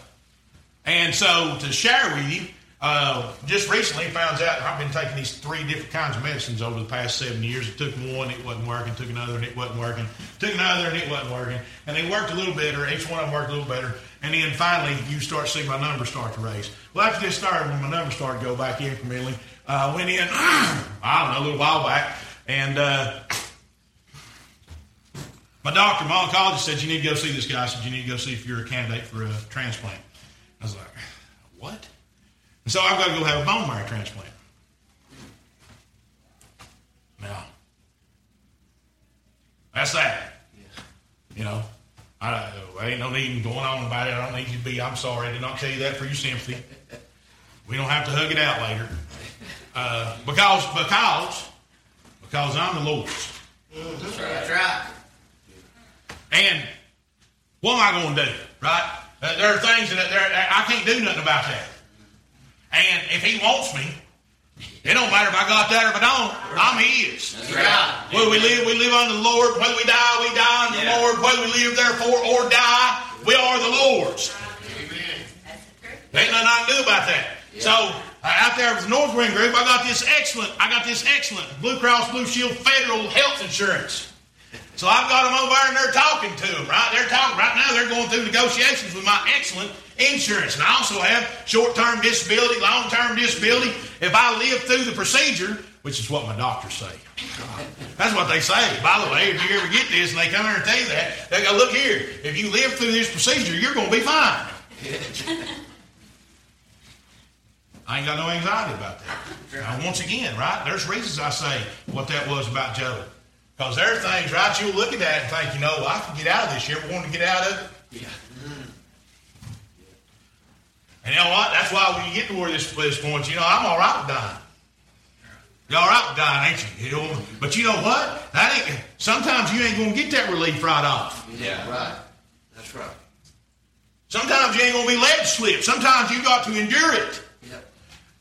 and so to share with you, uh, just recently found out I've been taking these three different kinds of medicines over the past seven years. It took one, it wasn't working. Took another, and it wasn't working. Took another, and it wasn't working. And they worked a little better. Each one of them worked a little better. And then finally, you start seeing my numbers start to raise. Well, after this started, when my numbers started to go back incrementally, uh, I went in, I don't know, a little while back, and uh, my doctor, my oncologist said, you need to go see this guy. I said, you need to go see if you're a candidate for a transplant. I was like, what? And so I've got to go have a bone marrow transplant. Now, that's that. You know, I, I ain't no need in going on about it. I don't need you to be, I'm sorry, I did not tell you that for your sympathy. We don't have to hug it out later. Uh, because, because, because I'm the Lord's. That's right. And what am I going to do? Right? There are things that there, I can't do nothing about that. And if He wants me, it don't matter if I got that or if I don't. I'm His. That's right. Whether we live, we live under the Lord. Whether we die, we die under Yeah. the Lord. Whether we live therefore or die, we are the Lord's. There ain't nothing I can do about that. So uh, out there with the Northwind Group, I got this excellent, I got this excellent Blue Cross Blue Shield federal health insurance. So I've got them over there and they're talking to them, right? They're talking right now. They're going through negotiations with my excellent insurance, and I also have short-term disability, long-term disability. If I live through the procedure, which is what my doctors say. That's what they say. By the way, if you ever get this and they come here and tell you that, they go, look here, if you live through this procedure, you're going to be fine. I ain't got no anxiety about that. Now, once again, right, there's reasons I say what that was about Job. Because there are things, right, you'll look at that and think, you know, I can get out of this. You ever want to get out of it? Yeah. And you know what? That's why when you get to where this, this point, you know, I'm all right with dying. You're all right with dying, ain't you? you know? But you know what? That ain't. Sometimes you ain't gonna get that relief right off. Yeah. Right. That's right. Sometimes you ain't gonna be let to slip. Sometimes you got to endure it Yep.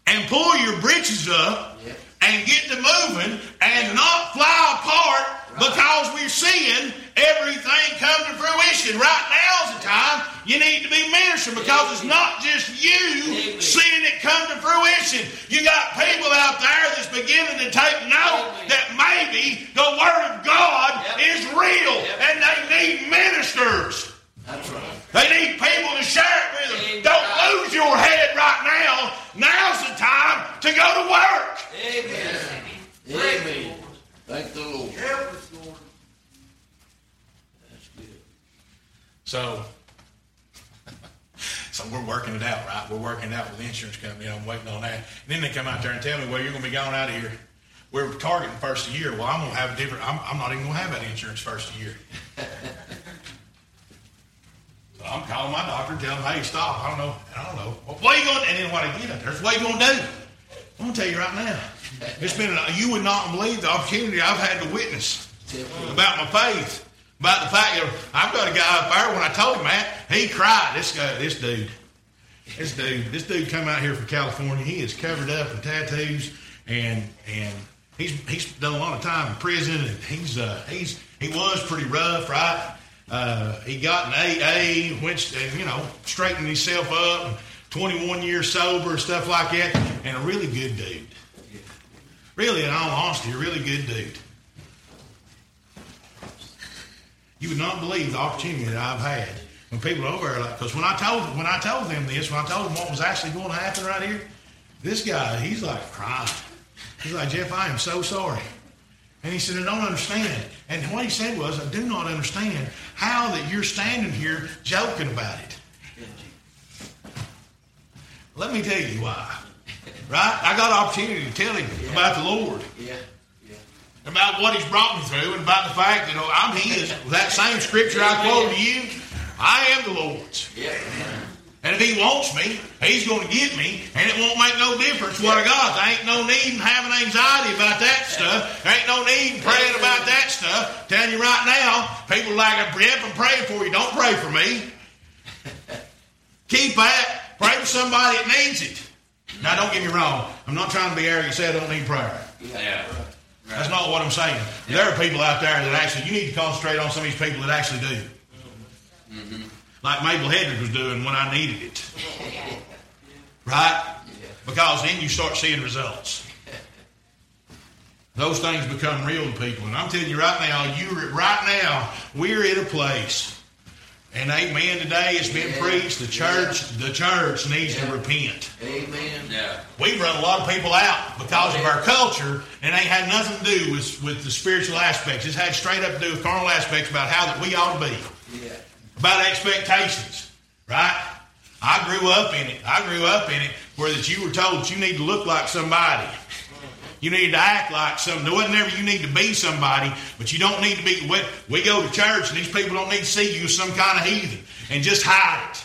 and pull your britches up Yep. And get to moving and not fly apart because we're seeing everything come to fruition. Right now's the time you need to be ministering because it's not just you seeing it come to fruition. You got people out there that's beginning to take note that maybe the Word of God is real and they need ministers. That's right. They need people to share it with them. Don't lose your head right now. Now's the time to go to work. Amen. Amen. Thank the Lord. Help us, Lord. That's good. So, so we're working it out, right? We're working it out with the insurance company. I'm waiting on that. And then they come out there and tell me, well, you're going to be gone out of here. We're targeting first of year. Well, I'm going to have a different, I'm, I'm not even going to have that insurance first of year. I'm calling my doctor telling him, hey, stop. I don't know. I don't know. What are you going to, and then what I get up there, what are you going to do? I'm going to tell you right now. It's been, you would not believe the opportunity I've had to witness about my faith, about the fact that I've got a guy up there. When I told him that, he cried. This guy, this dude, this dude, this dude come out here from California. He is covered up in tattoos, and and he's he's done a lot of time in prison, and he's uh, he's he was pretty rough, right? Uh, he got an AA, went you know straightened himself up. 21 years sober, stuff like that, and a really good dude. Really, in all honesty, a really good dude. You would not believe the opportunity that I've had when people over there, like, because when I told when I told them this, when I told them what was actually going to happen right here, this guy, he's like crying. He's like, Jeff, I am so sorry. And he said, I don't understand. And what he said was, I do not understand how that you're standing here joking about it. Let me tell you why. Right? I got an opportunity to tell him Yeah. about the Lord, Yeah. Yeah. about what he's brought me through, and about the fact that you know, I'm his. That same scripture I quoted to you, I am the Lord's. Yeah. And if he wants me, he's going to get me, and it won't make no difference what I got. There ain't no need in having anxiety about that stuff. There ain't no need in praying about that stuff. Telling you right now, people like, I'm praying for you. Don't pray for me. Keep that. Pray for somebody that needs it. Now, don't get me wrong. I'm not trying to be arrogant and say I don't need prayer. Yeah. That's not what I'm saying. There are people out there that actually, you need to concentrate on some of these people that actually do. Mm-hmm. Like Mabel Hedrick was doing when I needed it. Right? Because then you start seeing results. Those things become real to people. And I'm telling you right now, you right now, we're at a place. And amen today, it's been Yeah. preached. The church, the church needs to repent. Amen. Yeah. We've run a lot of people out because of our culture, and it ain't had nothing to do with, with the spiritual aspects. It's had straight up to do with carnal aspects about how that we ought to be, Yeah. About expectations, right? I grew up in it. I grew up in it where that you were told you need to look like somebody. You need to act like something. There wasn't ever you need to be somebody, but you don't need to be. We go to church and these people don't need to see you as some kind of heathen and just hide it.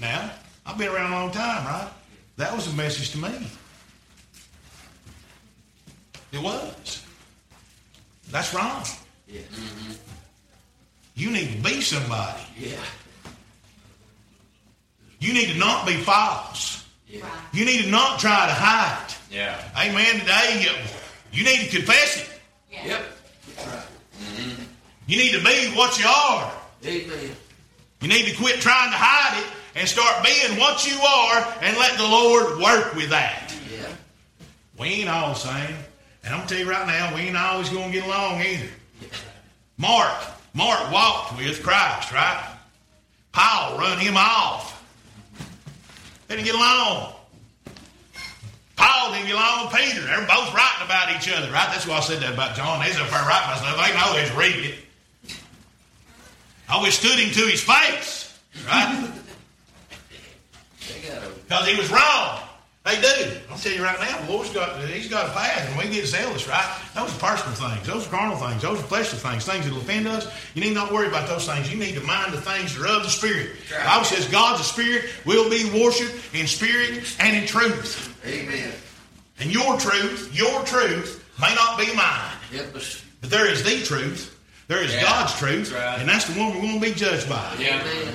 Now, I've been around a long time, right? That was a message to me. It was. That's wrong. Yeah. Mm-hmm. You need to be somebody. Yeah. You need to not be false. Yeah. You need to not try to hide. Yeah. Amen. Today, you, you need to confess it. Yeah. Yep. That's right. You need to be what you are. Amen. You need to quit trying to hide it and start being what you are and let the Lord work with that. Yeah. We ain't all the same. And I'm going to tell you right now, we ain't always going to get along either. Mark, Mark walked with Christ, right? Paul run him off. They didn't get along. Paul didn't get along with Peter. They're both writing about each other, right? That's why I said that about John. They's up there writing about stuff. They know they's reading it. I withstood him to his face, right? They got a Because he was wrong. They do. I'll tell you right now, the Lord's got He's got a path, and we get zealous, right? Those are personal things. Those are carnal things. Those are fleshly things. Things that will offend us. You need not worry about those things. You need to mind the things that are of the Spirit. The Bible says God's a Spirit will be worshipped in spirit and in truth. Amen. And your truth, your truth, may not be mine. Yep. but- there is the truth. There is Yeah, God's truth. right. And that's the one we're going to be judged by. Yeah. Amen.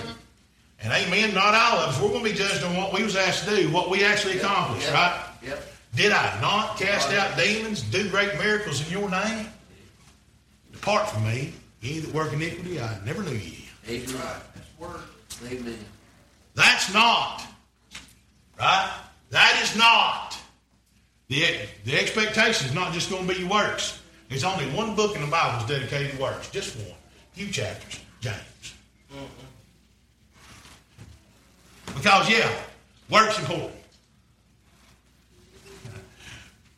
And amen, not all of us. We're going to be judged on what we was asked to do, what we actually accomplished, Yep. right? Yep. Did I not cast out demons, do great miracles in your name? Depart from me, ye that work iniquity, I never knew ye. Amen. That's word. Amen. That's not, right? That is not. The, the expectation is not just going to be your works. There's only one book in the Bible that's dedicated to works, just one. Few chapters, James. Mm-hmm. Because, yeah, work's important.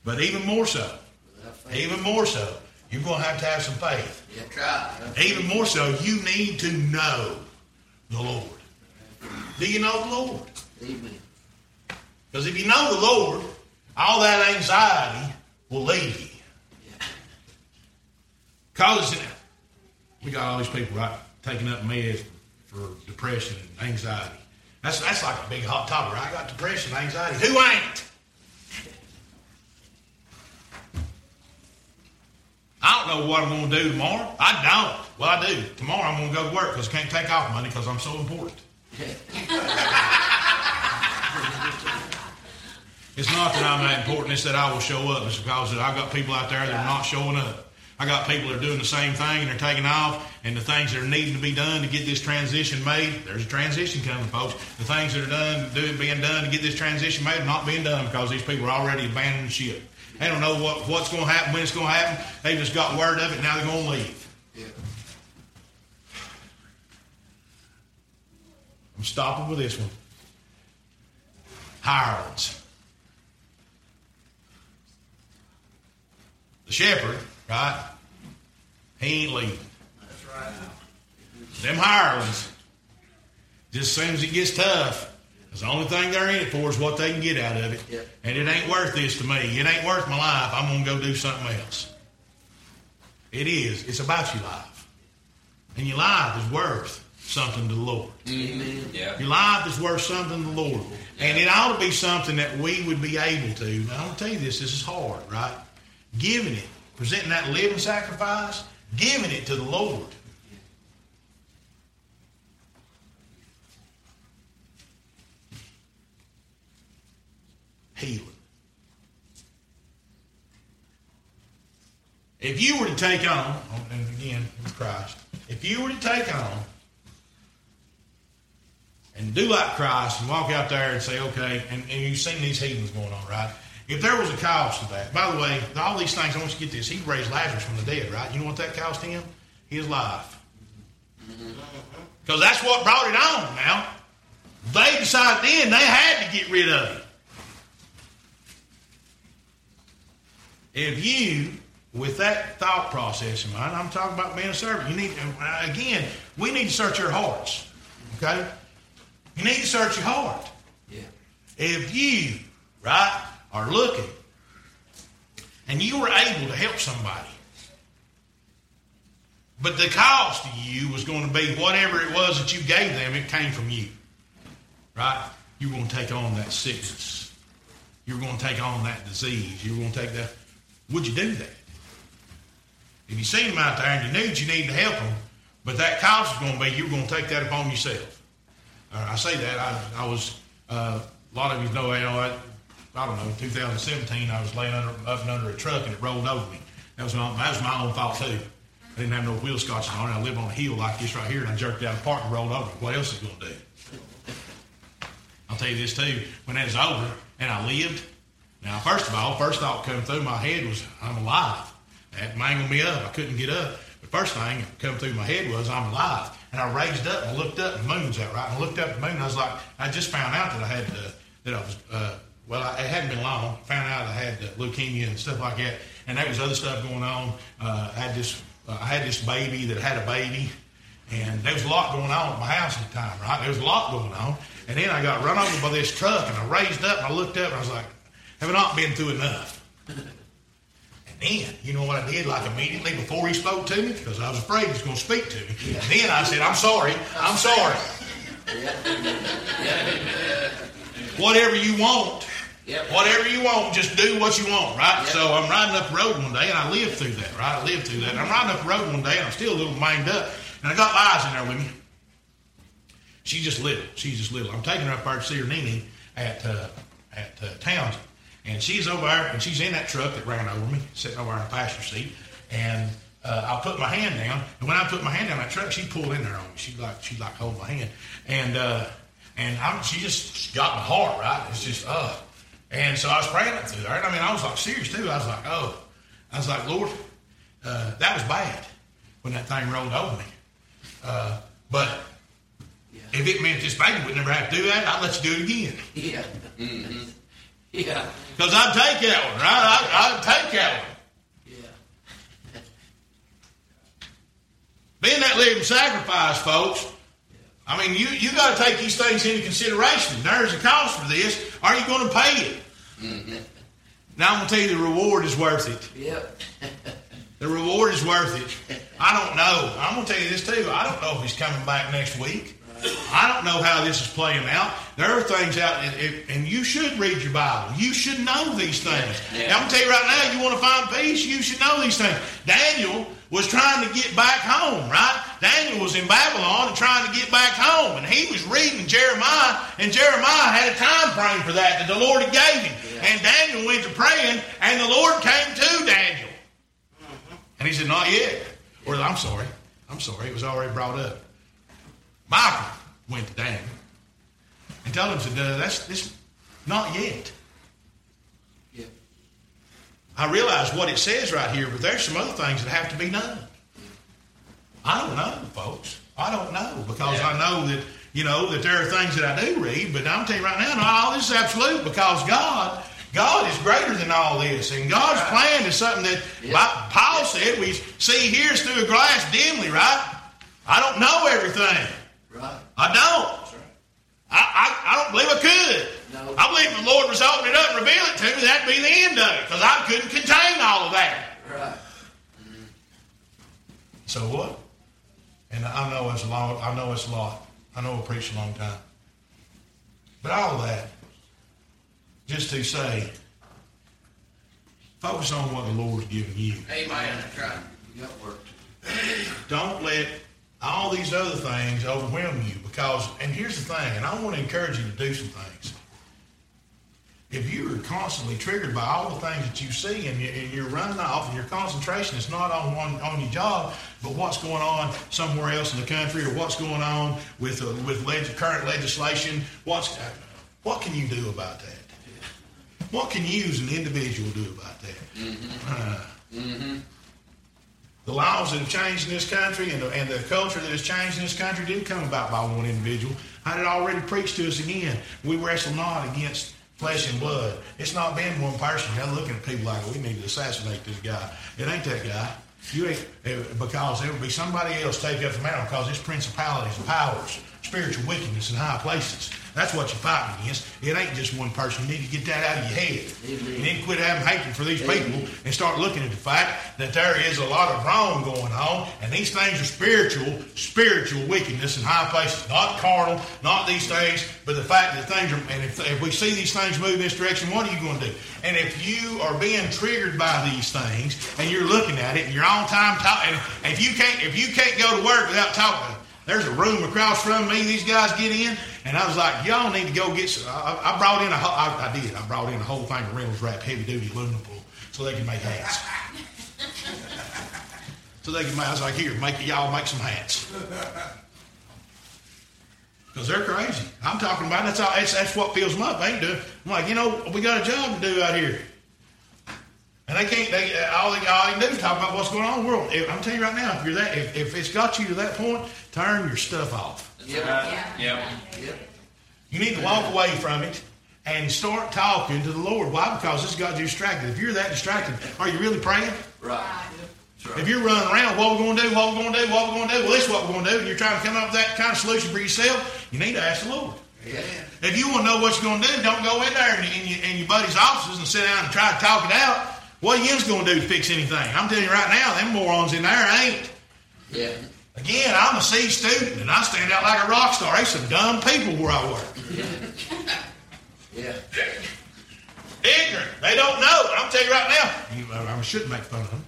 But even more so, even more so, you're going to have to have some faith. Even more so, you need to know the Lord. Do you know the Lord? Amen. Because if you know the Lord, all that anxiety will leave you. Because we got all these people, right, taking up meds for depression and anxiety. That's, that's like a big hot topic, right? I got depression, anxiety. Who ain't? I don't know what I'm going to do tomorrow. I don't. Well, I do. Tomorrow I'm going to go to work because I can't take off money because I'm so important. It's not that I'm that important, it's that I will show up. It's because I've got people out there that are not showing up. I got people that are doing the same thing and they're taking off, and the things that are needing to be done to get this transition made, there's a transition coming, folks. The things that are done, do, being done to get this transition made are not being done because these people are already abandoning ship. They don't know what, what's going to happen, when it's going to happen. They just got word of it, now they're going to leave. Yeah. I'm stopping with this one. Hirelings. The shepherd, right? He ain't leaving. That's right. Them hirelings, just as soon as it gets tough, 'cause the only thing they're in it for is what they can get out of it. Yep. And it ain't worth this to me. It ain't worth my life. I'm going to go do something else. It is. It's about your life. And your life is worth something to the Lord. Amen. Yeah. Your life is worth something to the Lord. And it ought to be something that we would be able to. Now, I'm going to tell you this, this is hard, right? Giving it, presenting that living sacrifice, giving it to the Lord. Healing. If you were to take on, oh, and again, in Christ, if you were to take on and do like Christ and walk out there and say, okay, and, and you've seen these healings going on, right? If there was a cause to that, by the way, all these things, I want you to get this. He raised Lazarus from the dead, right? You know what that cost him? His life. Because that's what brought it on now. They decided then they had to get rid of him. If you, with that thought process in mind, I'm talking about being a servant, you need, again, we need to search your hearts. Okay? You need to search your heart. Yeah. If you, right, are looking and you were able to help somebody, but the cost to you was going to be whatever it was that you gave them, it came from you. Right? You're going to take on that sickness. You're going to take on that disease. You're going to take that. Would you do that? If you seen them out there and you that you needed to help them, but that cost is going to be you're going to take that upon yourself. Uh, I say that I, I was uh, a lot of you know, you know I, I don't know 2017 I was laying under, up and under a truck and it rolled over me. That was my, that was my own fault too. I didn't have no wheel scotches on it. I live on a hill like this right here and I jerked out the park and rolled over. What else is going to do? I'll tell you this too. When that was over and I lived, now first of all, first thought coming through my head was I'm alive. That mangled me up. I couldn't get up. The first thing that come through my head was I'm alive. And I raised up and looked up and the moon's out right. And I looked up at the moon and I was like, I just found out that I had uh, that I was uh, well, I, it hadn't been long. Found out I had leukemia and stuff like that, and there was other stuff going on. Uh, I had this, uh, I had this baby that had a baby, and there was a lot going on at my house at the time. Right, there was a lot going on, and then I got run over by this truck, and I raised up and I looked up and I was like, "Have I not been through enough?" And then, you know what I did? Like immediately before he spoke to me, because I was afraid he was going to speak to me. Then I said, "I'm sorry. I'm sorry. Whatever you want." Yep. Whatever you want, just do what you want, right? Yep. So I'm riding up the road one day, and I lived through that, right? I lived through that. And I'm riding up the road one day, and I'm still a little manged up, and I got Liza in there with me. She's just little. She's just little. I'm taking her up there to see her Nene at uh, at uh, Townsend, and she's over there, and she's in that truck that ran over me, sitting over in the passenger seat, and. Uh, I put my hand down, and when I put my hand down that truck, she pulled in there on me. She like she like hold my hand, and uh, and I'm, she just got my heart right. It's just uh, and so I was praying it through there. And I mean, I was like serious too. I was like, oh, I was like, Lord, uh, that was bad when that thing rolled over me. Uh, but if it meant this baby would never have to do that, I'd let you do it again. Yeah. Yeah. Because I'd take that one, right? I'd, I'd take that one. Yeah. Being that living sacrifice, folks, I mean, you, you got to take these things into consideration. There's a cost for this. Are you going to pay it? Mm-hmm. Now, I'm going to tell you the reward is worth it. Yep. The reward is worth it. I don't know. I'm going to tell you this too. I don't know if he's coming back next week. I don't know how this is playing out. There are things out, and, and you should read your Bible. You should know these things. Yeah. Now, I'm going to tell you right now, you want to find peace, you should know these things. Daniel was trying to get back home, right? Daniel was in Babylon and trying to get back home, and he was reading Jeremiah, and Jeremiah had a time frame for that that the Lord had gave him. Yeah. And Daniel went to praying, and the Lord came to Daniel. Mm-hmm. And he said, Not yet. Or I'm sorry. I'm sorry. It was already brought up. Michael went to Daniel and told him, said, that's this not yet. I realize what it says right here, but there's some other things that have to be done. I don't know, folks. I don't know because Yeah. I know that you know that there are things that I do read, but I'm telling you right now, not all this is absolute because God, God is greater than all this, and God's plan is something that Bi- Paul said we see here is through a glass dimly, right? I don't know everything. Right. I don't. I, I, I don't believe I could. No. I believe if the Lord was to open it up and reveal it to me, that'd be the end of it because I couldn't contain all of that. Right. So what? And I know it's a long. I know it's a lot. I know I preached a long time. But all of that, just to say, focus on what the Lord's given you. Amen. That's right. You got work to do. Don't let all these other things overwhelm you because, and here's the thing, and I want to encourage you to do some things. If you are constantly triggered by all the things that you see and, you, and you're running off and your concentration is not on, on on your job, but what's going on somewhere else in the country or what's going on with uh, with leg- current legislation, what's what can you do about that? What can you as an individual do about that? Uh, the laws that have changed in this country and the, and the culture that has changed in this country didn't come about by one individual. I had already preached to us again. We wrestle not against flesh and blood. It's not been one person. They're looking at people like, we need to assassinate this guy. It ain't that guy. You ain't, eh, because there will be somebody else take up the mantle because it's principalities and powers, spiritual wickedness in high places. That's what you're fighting against. It ain't just one person. You need to get that out of your head. Amen. You need to quit having hatred for these people and start looking at the fact that there is a lot of wrong going on, and these things are spiritual, spiritual wickedness in high places, not carnal, not these things, but the fact that things are. And if, if we see these things move in this direction, what are you going to do? And if you are being triggered by these things, and you're looking at it, and you're on time talking, and if you can't, if you can't go to work without talking. There's a room across from me. These guys get in, and I was like, "Y'all need to go get some." I, I brought in a, whole- I, I did. I brought in a whole thing of Reynolds wrap, heavy duty aluminum foil, so they can make hats. so they can. make- I was like, "Here, make y'all make some hats." Because they're crazy. I'm talking about that's all. That's, that's what fills them up. They ain't doing. I'm like, you know, we got a job to do out here. And they can't. They uh, all they, all they can do is talk about what's going on in the world. If, I'm telling you right now, if you're that, if, if it's got you to that point, turn your stuff off. Yep. Yep. Yep. You need to walk away from it and start talking to the Lord. Why? Because this got you distracted. If you're that distracted, are you really praying? Right. That's If you're running around, what we're going to do, what we're going to do, what we're going to do, well, this is what we're going to do, and you're trying to come up with that kind of solution for yourself, you need to ask the Lord. Yeah. If you want to know what you're going to do, don't go in there in, in, your, in your buddy's offices and sit down and try to talk it out. What are you going to do to fix anything? I'm telling you right now, them morons in there ain't. Yeah. Again, I'm a C student, and I stand out like a rock star. There's some dumb people where I work. Yeah. Ignorant. They don't know. I'm telling you right now, you, I shouldn't make fun of them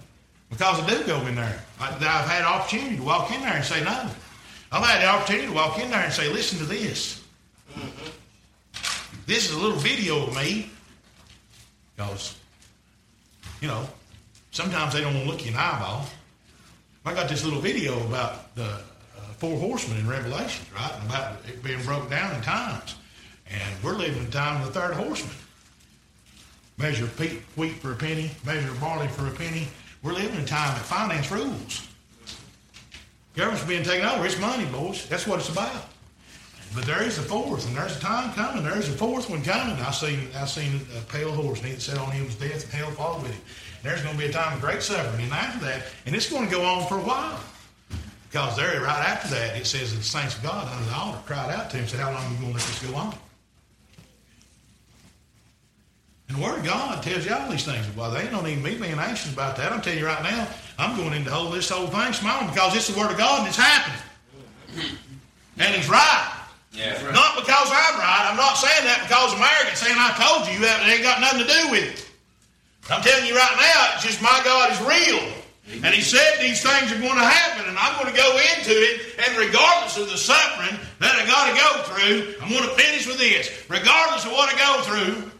because I do go in there. I, I've had opportunity to walk in there and say no. I've had the opportunity to walk in there and say, listen to this. Mm-hmm. This is a little video of me because, you know, sometimes they don't want to look you in the eyeball. I got this little video about the uh, four horsemen in Revelation, right? And about it being broken down in times. And we're living in time of the third horseman. Measure wheat for a penny, measure barley for a penny. We're living in a time that finance rules. Government's being taken over. It's money, boys. That's what it's about. But there is a fourth, and there's a time coming. There's a fourth one coming. I seen I seen a pale horse, and he that sat on him was death, and hell followed with him. And there's going to be a time of great suffering, and after that, and it's going to go on for a while. Because there, right after that, it says that the saints of God under the altar cried out to him said, How long are you going to let this go on? And the Word of God tells you all these things. Well, they no need me being anxious about that. I'm telling you right now, I'm going into whole, this whole thing smiling because it's the Word of God and it's happening. And it's right. Yeah. Not because I'm right. I'm not saying that because I'm saying I told you that it ain't got nothing to do with it. I'm telling you right now, it's just my God is real. And He said these things are going to happen, and I'm going to go into it, and regardless of the suffering that I got to go through, I'm going to finish with this. Regardless of what I go through,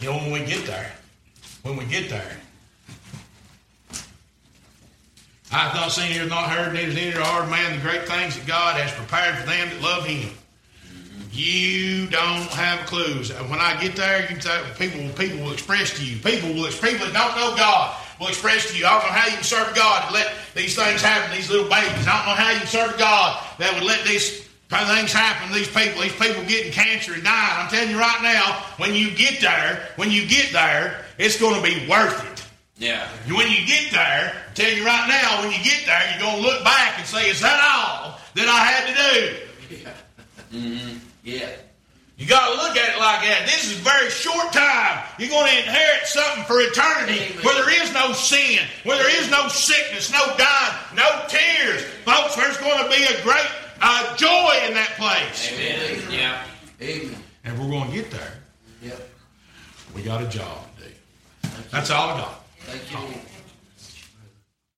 you know, when we get there, when we get there, I have not seen, ear not heard, neither heart of man the great things that God has prepared for them that love Him. You don't have clues. When I get there, people people will express to you. People will people that don't know God will express to you. I don't know how you can serve God and let these things happen. These little babies. I don't know how you can serve God that would let these things happen. These people, these people getting cancer and dying. I'm telling you right now, when you get there, when you get there, it's going to be worth it. Yeah. When you get there, I tell you right now, when you get there, you're going to look back and say, "Is that all that I had to do?" Mm-hmm. Yeah. You got to look at it like that. This is a very short time. You're going to inherit something for eternity Amen. where there is no sin, where there is no sickness, no dying, no tears. Folks, there's going to be a great uh, joy in that place. Amen. Yeah. Amen. And we're going to get there, Yep. we got a job to do. That's all I got. Thank you.